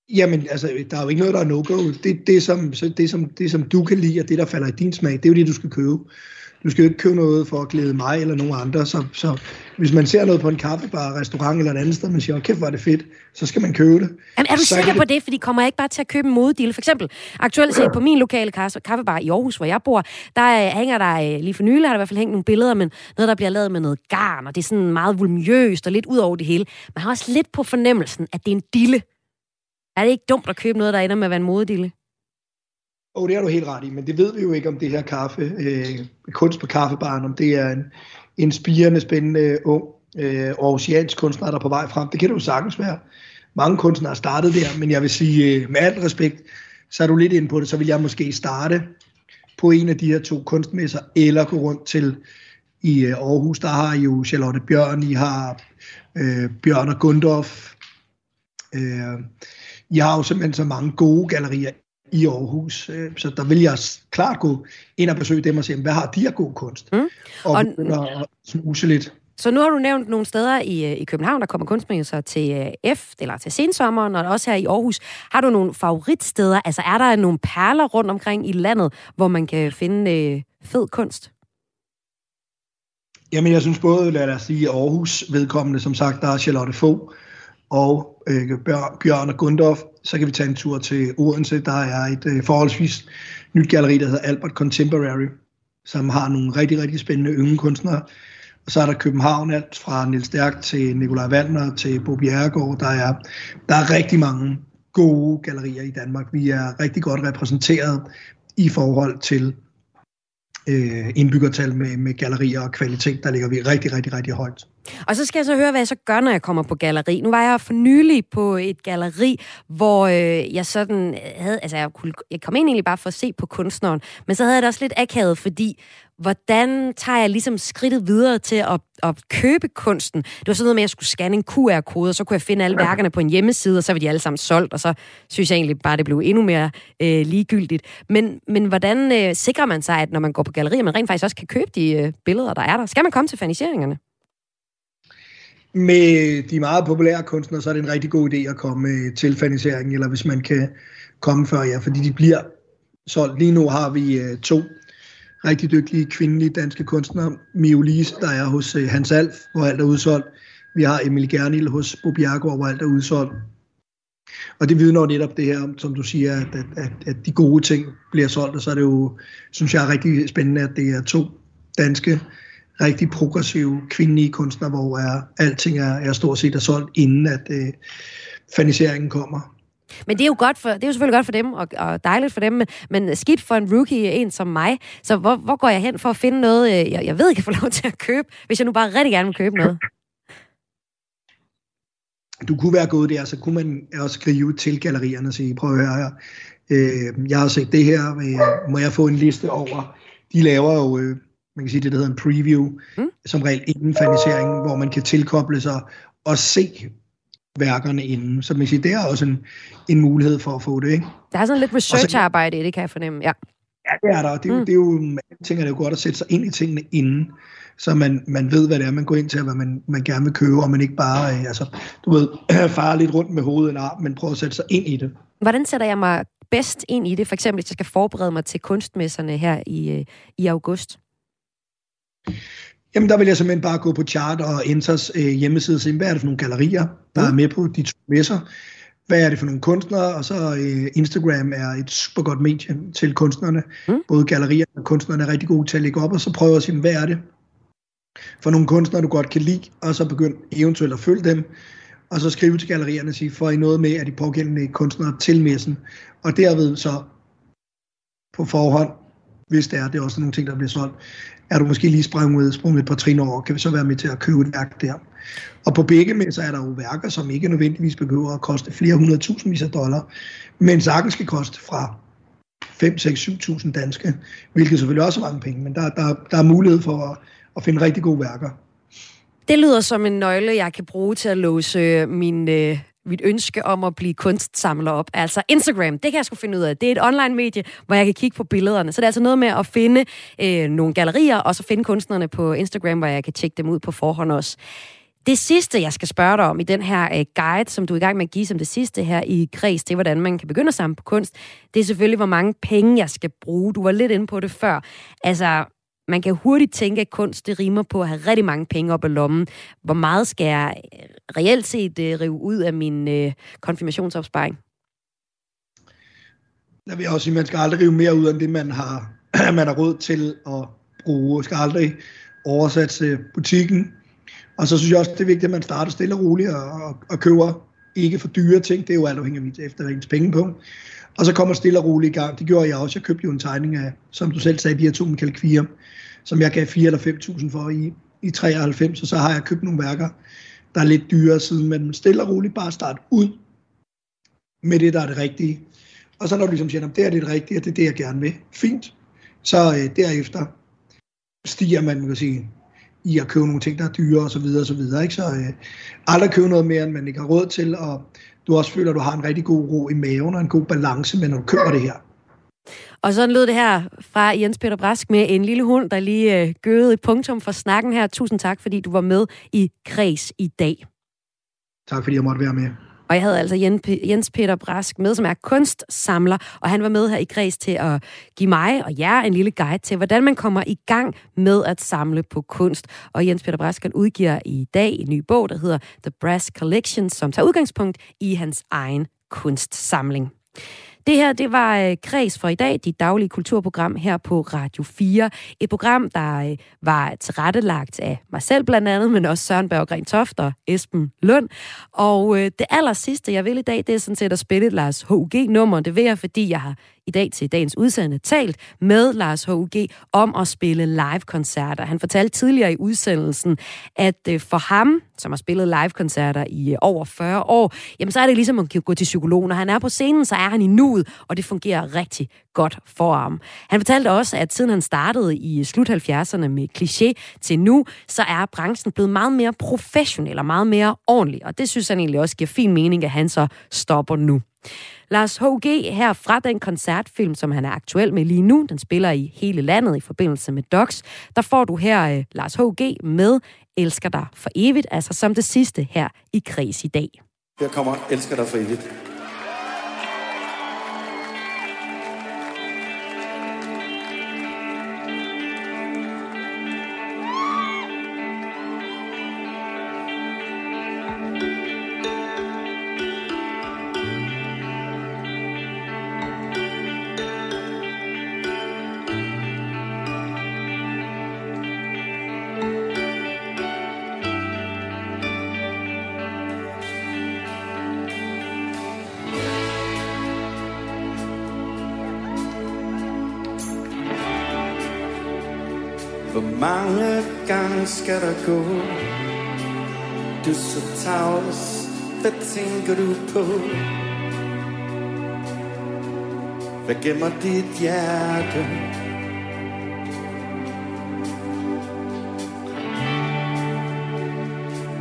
Jamen, altså, der er jo ikke noget, der er no-go. Det, det, som, det, som, det, som du kan lide, og det, der falder i din smag, det er jo det, du skal købe. Du skal jo ikke købe noget for at glæde mig eller nogen andre. Så, så hvis man ser noget på en kaffebar, restaurant eller et andet sted, man siger, kæft, hvor er det fedt, så skal man købe det. Jamen, er du så sikker på det? Fordi kommer jeg ikke bare til at købe en modedil? For eksempel, aktuelt set på min lokale kaffebar i Aarhus, hvor jeg bor, der øh, hænger der, øh, lige for nylig har der i hvert fald hængt nogle billeder, men noget, der bliver lavet med noget garn, og det er sådan meget volumøst og lidt ud over det hele. Man har også lidt på fornemmelsen, at det er en dille. Er det ikke dumt at købe noget, der ender med at være en modedille? Og oh, det er du helt ret i, men det ved vi jo ikke om det her kaffe, øh, kunst på kaffebaren, om det er en, en spirende, spændende, ung øh, aarhusiansk kunstner, der er på vej frem. Det kan det jo sagtens være. Mange kunstnere har startet der, men jeg vil sige, øh, med alt respekt, så er du lidt inde på det, så vil jeg måske starte på en af de her to kunstmesser, eller gå rundt til i øh, Aarhus, der har I jo Charlotte Bjørn, I har øh, Bjørn og Gundorf, øh, jeg har jo simpelthen så mange gode gallerier i Aarhus. Øh, så der vil jeg klart gå ind og besøge dem og se, hvad har de af god kunst? Mm. Og, og at snuse lidt. Så nu har du nævnt nogle steder i, øh, i København, der kommer kunstmesser til øh, F, eller til sensommeren, og også her i Aarhus. Har du nogle favoritsteder? Altså er der nogle perler rundt omkring i landet, hvor man kan finde øh, fed kunst? Jamen jeg synes både, lad os sige, Aarhus vedkommende, som sagt, der er Charlotte Fogh, og øh, Bjørn og Gundorf. Så kan vi tage en tur til Odense. Der er et øh, forholdsvis nyt galleri, der hedder Albert Contemporary, som har nogle rigtig, rigtig spændende yngre kunstnere. Og så er der København, alt fra Nils Stærk til Nikolaj Wallner til Bo Bjerregaard. Der er, der er rigtig mange gode gallerier i Danmark. Vi er rigtig godt repræsenteret i forhold til øh, indbyggertal med, med gallerier og kvalitet, der ligger vi rigtig, rigtig, rigtig højt. Og så skal jeg så høre, hvad jeg så gør, når jeg kommer på galleri. Nu var jeg for nylig på et galleri, hvor øh, jeg sådan øh, havde, altså jeg, kunne, jeg kom ind egentlig bare for at se på kunstneren, men så havde jeg det også lidt akavet, fordi hvordan tager jeg ligesom skridtet videre til at, at købe kunsten? Det var sådan noget med, at jeg skulle scanne en QR-kode, og så kunne jeg finde alle værkerne på en hjemmeside, og så var de alle sammen solgt, og så synes jeg egentlig bare, det blev endnu mere øh, ligegyldigt. Men, men hvordan øh, sikrer man sig, at når man går på gallerier, man rent faktisk også kan købe de øh, billeder, der er der? Skal man komme til faniseringerne? Med de meget populære kunstnere, så er det en rigtig god idé at komme til faniseringen, eller hvis man kan komme før jer, fordi de bliver solgt. Lige nu har vi øh, to rigtig dygtige kvindelige danske kunstnere. Mio Lise, der er hos øh, Hans Alf, hvor alt er udsolgt. Vi har Emil Gernil hos Bo Bjergård, hvor alt er udsolgt. Og det vidner jo netop det her, som du siger, at, at, at, at de gode ting bliver solgt, og så er det jo, synes jeg, rigtig spændende, at det er to danske rigtig progressive kvindelige kunstnere, hvor er, alting er, er stort set er solgt, inden at øh, faniseringen kommer. Men det er jo godt for, det er jo selvfølgelig godt for dem, og, og dejligt for dem, men, men skidt for en rookie, en som mig. Så hvor, hvor går jeg hen for at finde noget, øh, jeg, jeg ved, jeg kan få [LAUGHS] lov til at købe, hvis jeg nu bare rigtig gerne vil købe noget? Du kunne være gået der, så kunne man også skrive til gallerierne og sige, prøv at høre her, øh, jeg har set det her, øh, må jeg få en liste over, de laver jo øh, man kan sige det, der hedder en preview, mm. som regel inden faniseringen, hvor man kan tilkoble sig at se værkerne inden. Så man siger, det er også en, en mulighed for at få det. Ikke? Der er sådan lidt research-arbejde i det, kan jeg fornemme. Ja, ja det er der. Det er, mm. det er jo, man tænker, det er jo godt at sætte sig ind i tingene inden, så man, man ved, hvad det er, man går ind til, og hvad man, man gerne vil købe, og man ikke bare, øh, altså, du ved, [CLEARS THROAT] fare lidt rundt med hovedet eller arm, men prøver at sætte sig ind i det. Hvordan sætter jeg mig bedst ind i det, for eksempel hvis jeg skal forberede mig til kunstmesserne her i, øh, i august? Jamen, der vil jeg simpelthen bare gå på Chart og Enters øh, hjemmeside og se, hvad er det for nogle gallerier, der mm. er med på de to messer. Hvad er det for nogle kunstnere? Og så øh, Instagram er et super godt medie til kunstnerne. Mm. Både gallerier og kunstnerne er rigtig gode til at lægge op, og så prøve at sige, hvad er det for nogle kunstnere, du godt kan lide, og så begynde eventuelt at følge dem, og så skrive til gallerierne og sige, får I noget med af de pågældende kunstnere til messen, og derved så på forhånd, hvis det er, det er også nogle ting, der bliver solgt, er du måske lige sprunget, sprunget et par trin over, kan vi så være med til at købe et værk der. Og på begge messer er der jo værker, som ikke nødvendigvis behøver at koste flere hundrede tusindvis af dollar, men sagtens skal koste fra 5, 6, 7.000 danske, hvilket selvfølgelig også er mange penge, men der, der, der er mulighed for at, at finde rigtig gode værker. Det lyder som en nøgle, jeg kan bruge til at låse øh, min, øh, mit ønske om at blive kunstsamler op. Altså Instagram, det kan jeg sgu finde ud af. Det er et online-medie, hvor jeg kan kigge på billederne. Så det er altså noget med at finde øh, nogle gallerier, og så finde kunstnerne på Instagram, hvor jeg kan tjekke dem ud på forhånd også. Det sidste, jeg skal spørge dig om i den her øh, guide, som du er i gang med at give som det sidste her i kreds til, hvordan man kan begynde at samle på kunst, det er selvfølgelig, hvor mange penge jeg skal bruge. Du var lidt inde på det før. Altså, man kan hurtigt tænke, at kunst det rimer på at have rigtig mange penge op i lommen. Hvor meget skal jeg øh, reelt set uh, rive ud af min uh, konfirmationsopsparing? Jeg vil også sige, at man skal aldrig rive mere ud, end det man har, [CLEARS THROAT] man har råd til at bruge. Man skal aldrig oversætte butikken. Og så synes jeg også, det er vigtigt, at man starter stille og roligt og, og, og køber ikke for dyre ting. Det er jo alt afhængigt af efter ens pengepunkt. Og så kommer stille og roligt i gang. Det gjorde jeg også. Jeg købte jo en tegning af, som du selv sagde, de her to Michael Kvier, som jeg gav 4 eller 5.000 for i, i 93, og så har jeg købt nogle værker, der er lidt dyrere siden, men stille og roligt bare starte ud med det, der er det rigtige. Og så når du ligesom siger, at det er det rigtige, og det er det, jeg gerne vil. Fint. Så øh, derefter stiger man, man kan sige, i at købe nogle ting, der er dyre og så videre og så videre. Ikke? Så øh, aldrig købe noget mere, end man ikke har råd til, og du også føler, at du har en rigtig god ro i maven og en god balance med, når du køber det her. Og sådan lød det her fra Jens Peter Brask med en lille hund, der lige øh, gøede et punktum for snakken her. Tusind tak, fordi du var med i Kreds i dag. Tak, fordi jeg måtte være med. Og jeg havde altså Jens Peter Brask med, som er kunstsamler, og han var med her i Græs til at give mig og jer en lille guide til, hvordan man kommer i gang med at samle på kunst. Og Jens Peter Brask han udgiver i dag en ny bog, der hedder The Brass Collection, som tager udgangspunkt i hans egen kunstsamling. Det her, det var øh, Kreds for i dag, dit daglige kulturprogram her på Radio 4. Et program, der øh, var tilrettelagt af mig selv blandt andet, men også Søren Berggren Toft og Esben Lund. Og øh, det aller sidste, jeg vil i dag, det er sådan set at spille et Lars H.U.G.-nummer. Det vil jeg, fordi jeg har i dag til dagens udsendelse talt med Lars H.U.G. om at spille live-koncerter. Han fortalte tidligere i udsendelsen, at øh, for ham, som har spillet live-koncerter i øh, over 40 år, jamen så er det ligesom at gå til psykologen. Når han er på scenen, så er han i nuet, og det fungerer rigtig godt for ham. Han fortalte også, at siden han startede i øh, slut 70'erne med kliché til nu, så er branchen blevet meget mere professionel og meget mere ordentlig, og det synes han egentlig også giver fin mening, at han så stopper nu. Lars H.G. her fra den koncertfilm, som han er aktuel med lige nu, den spiller i hele landet i forbindelse med Docs, der får du her uh, Lars H.G. med Elsker dig for evigt, altså som det sidste her i Kreds i dag. Her kommer Elsker dig for evigt. Gange skal der gå? Du så tavs, hvad tænker du på? Hvad gemmer dit hjerte?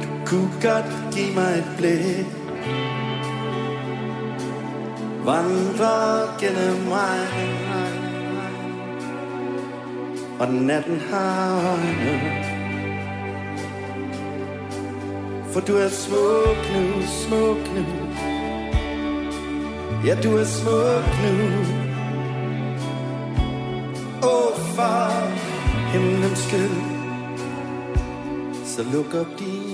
Du kunne godt give mig et blik. Vandre gennem mig Og natten har øjne for du er smuk nu, smuk nu. Ja, du er smuk nu. Åh, oh, far, himlens skyld. Så luk op din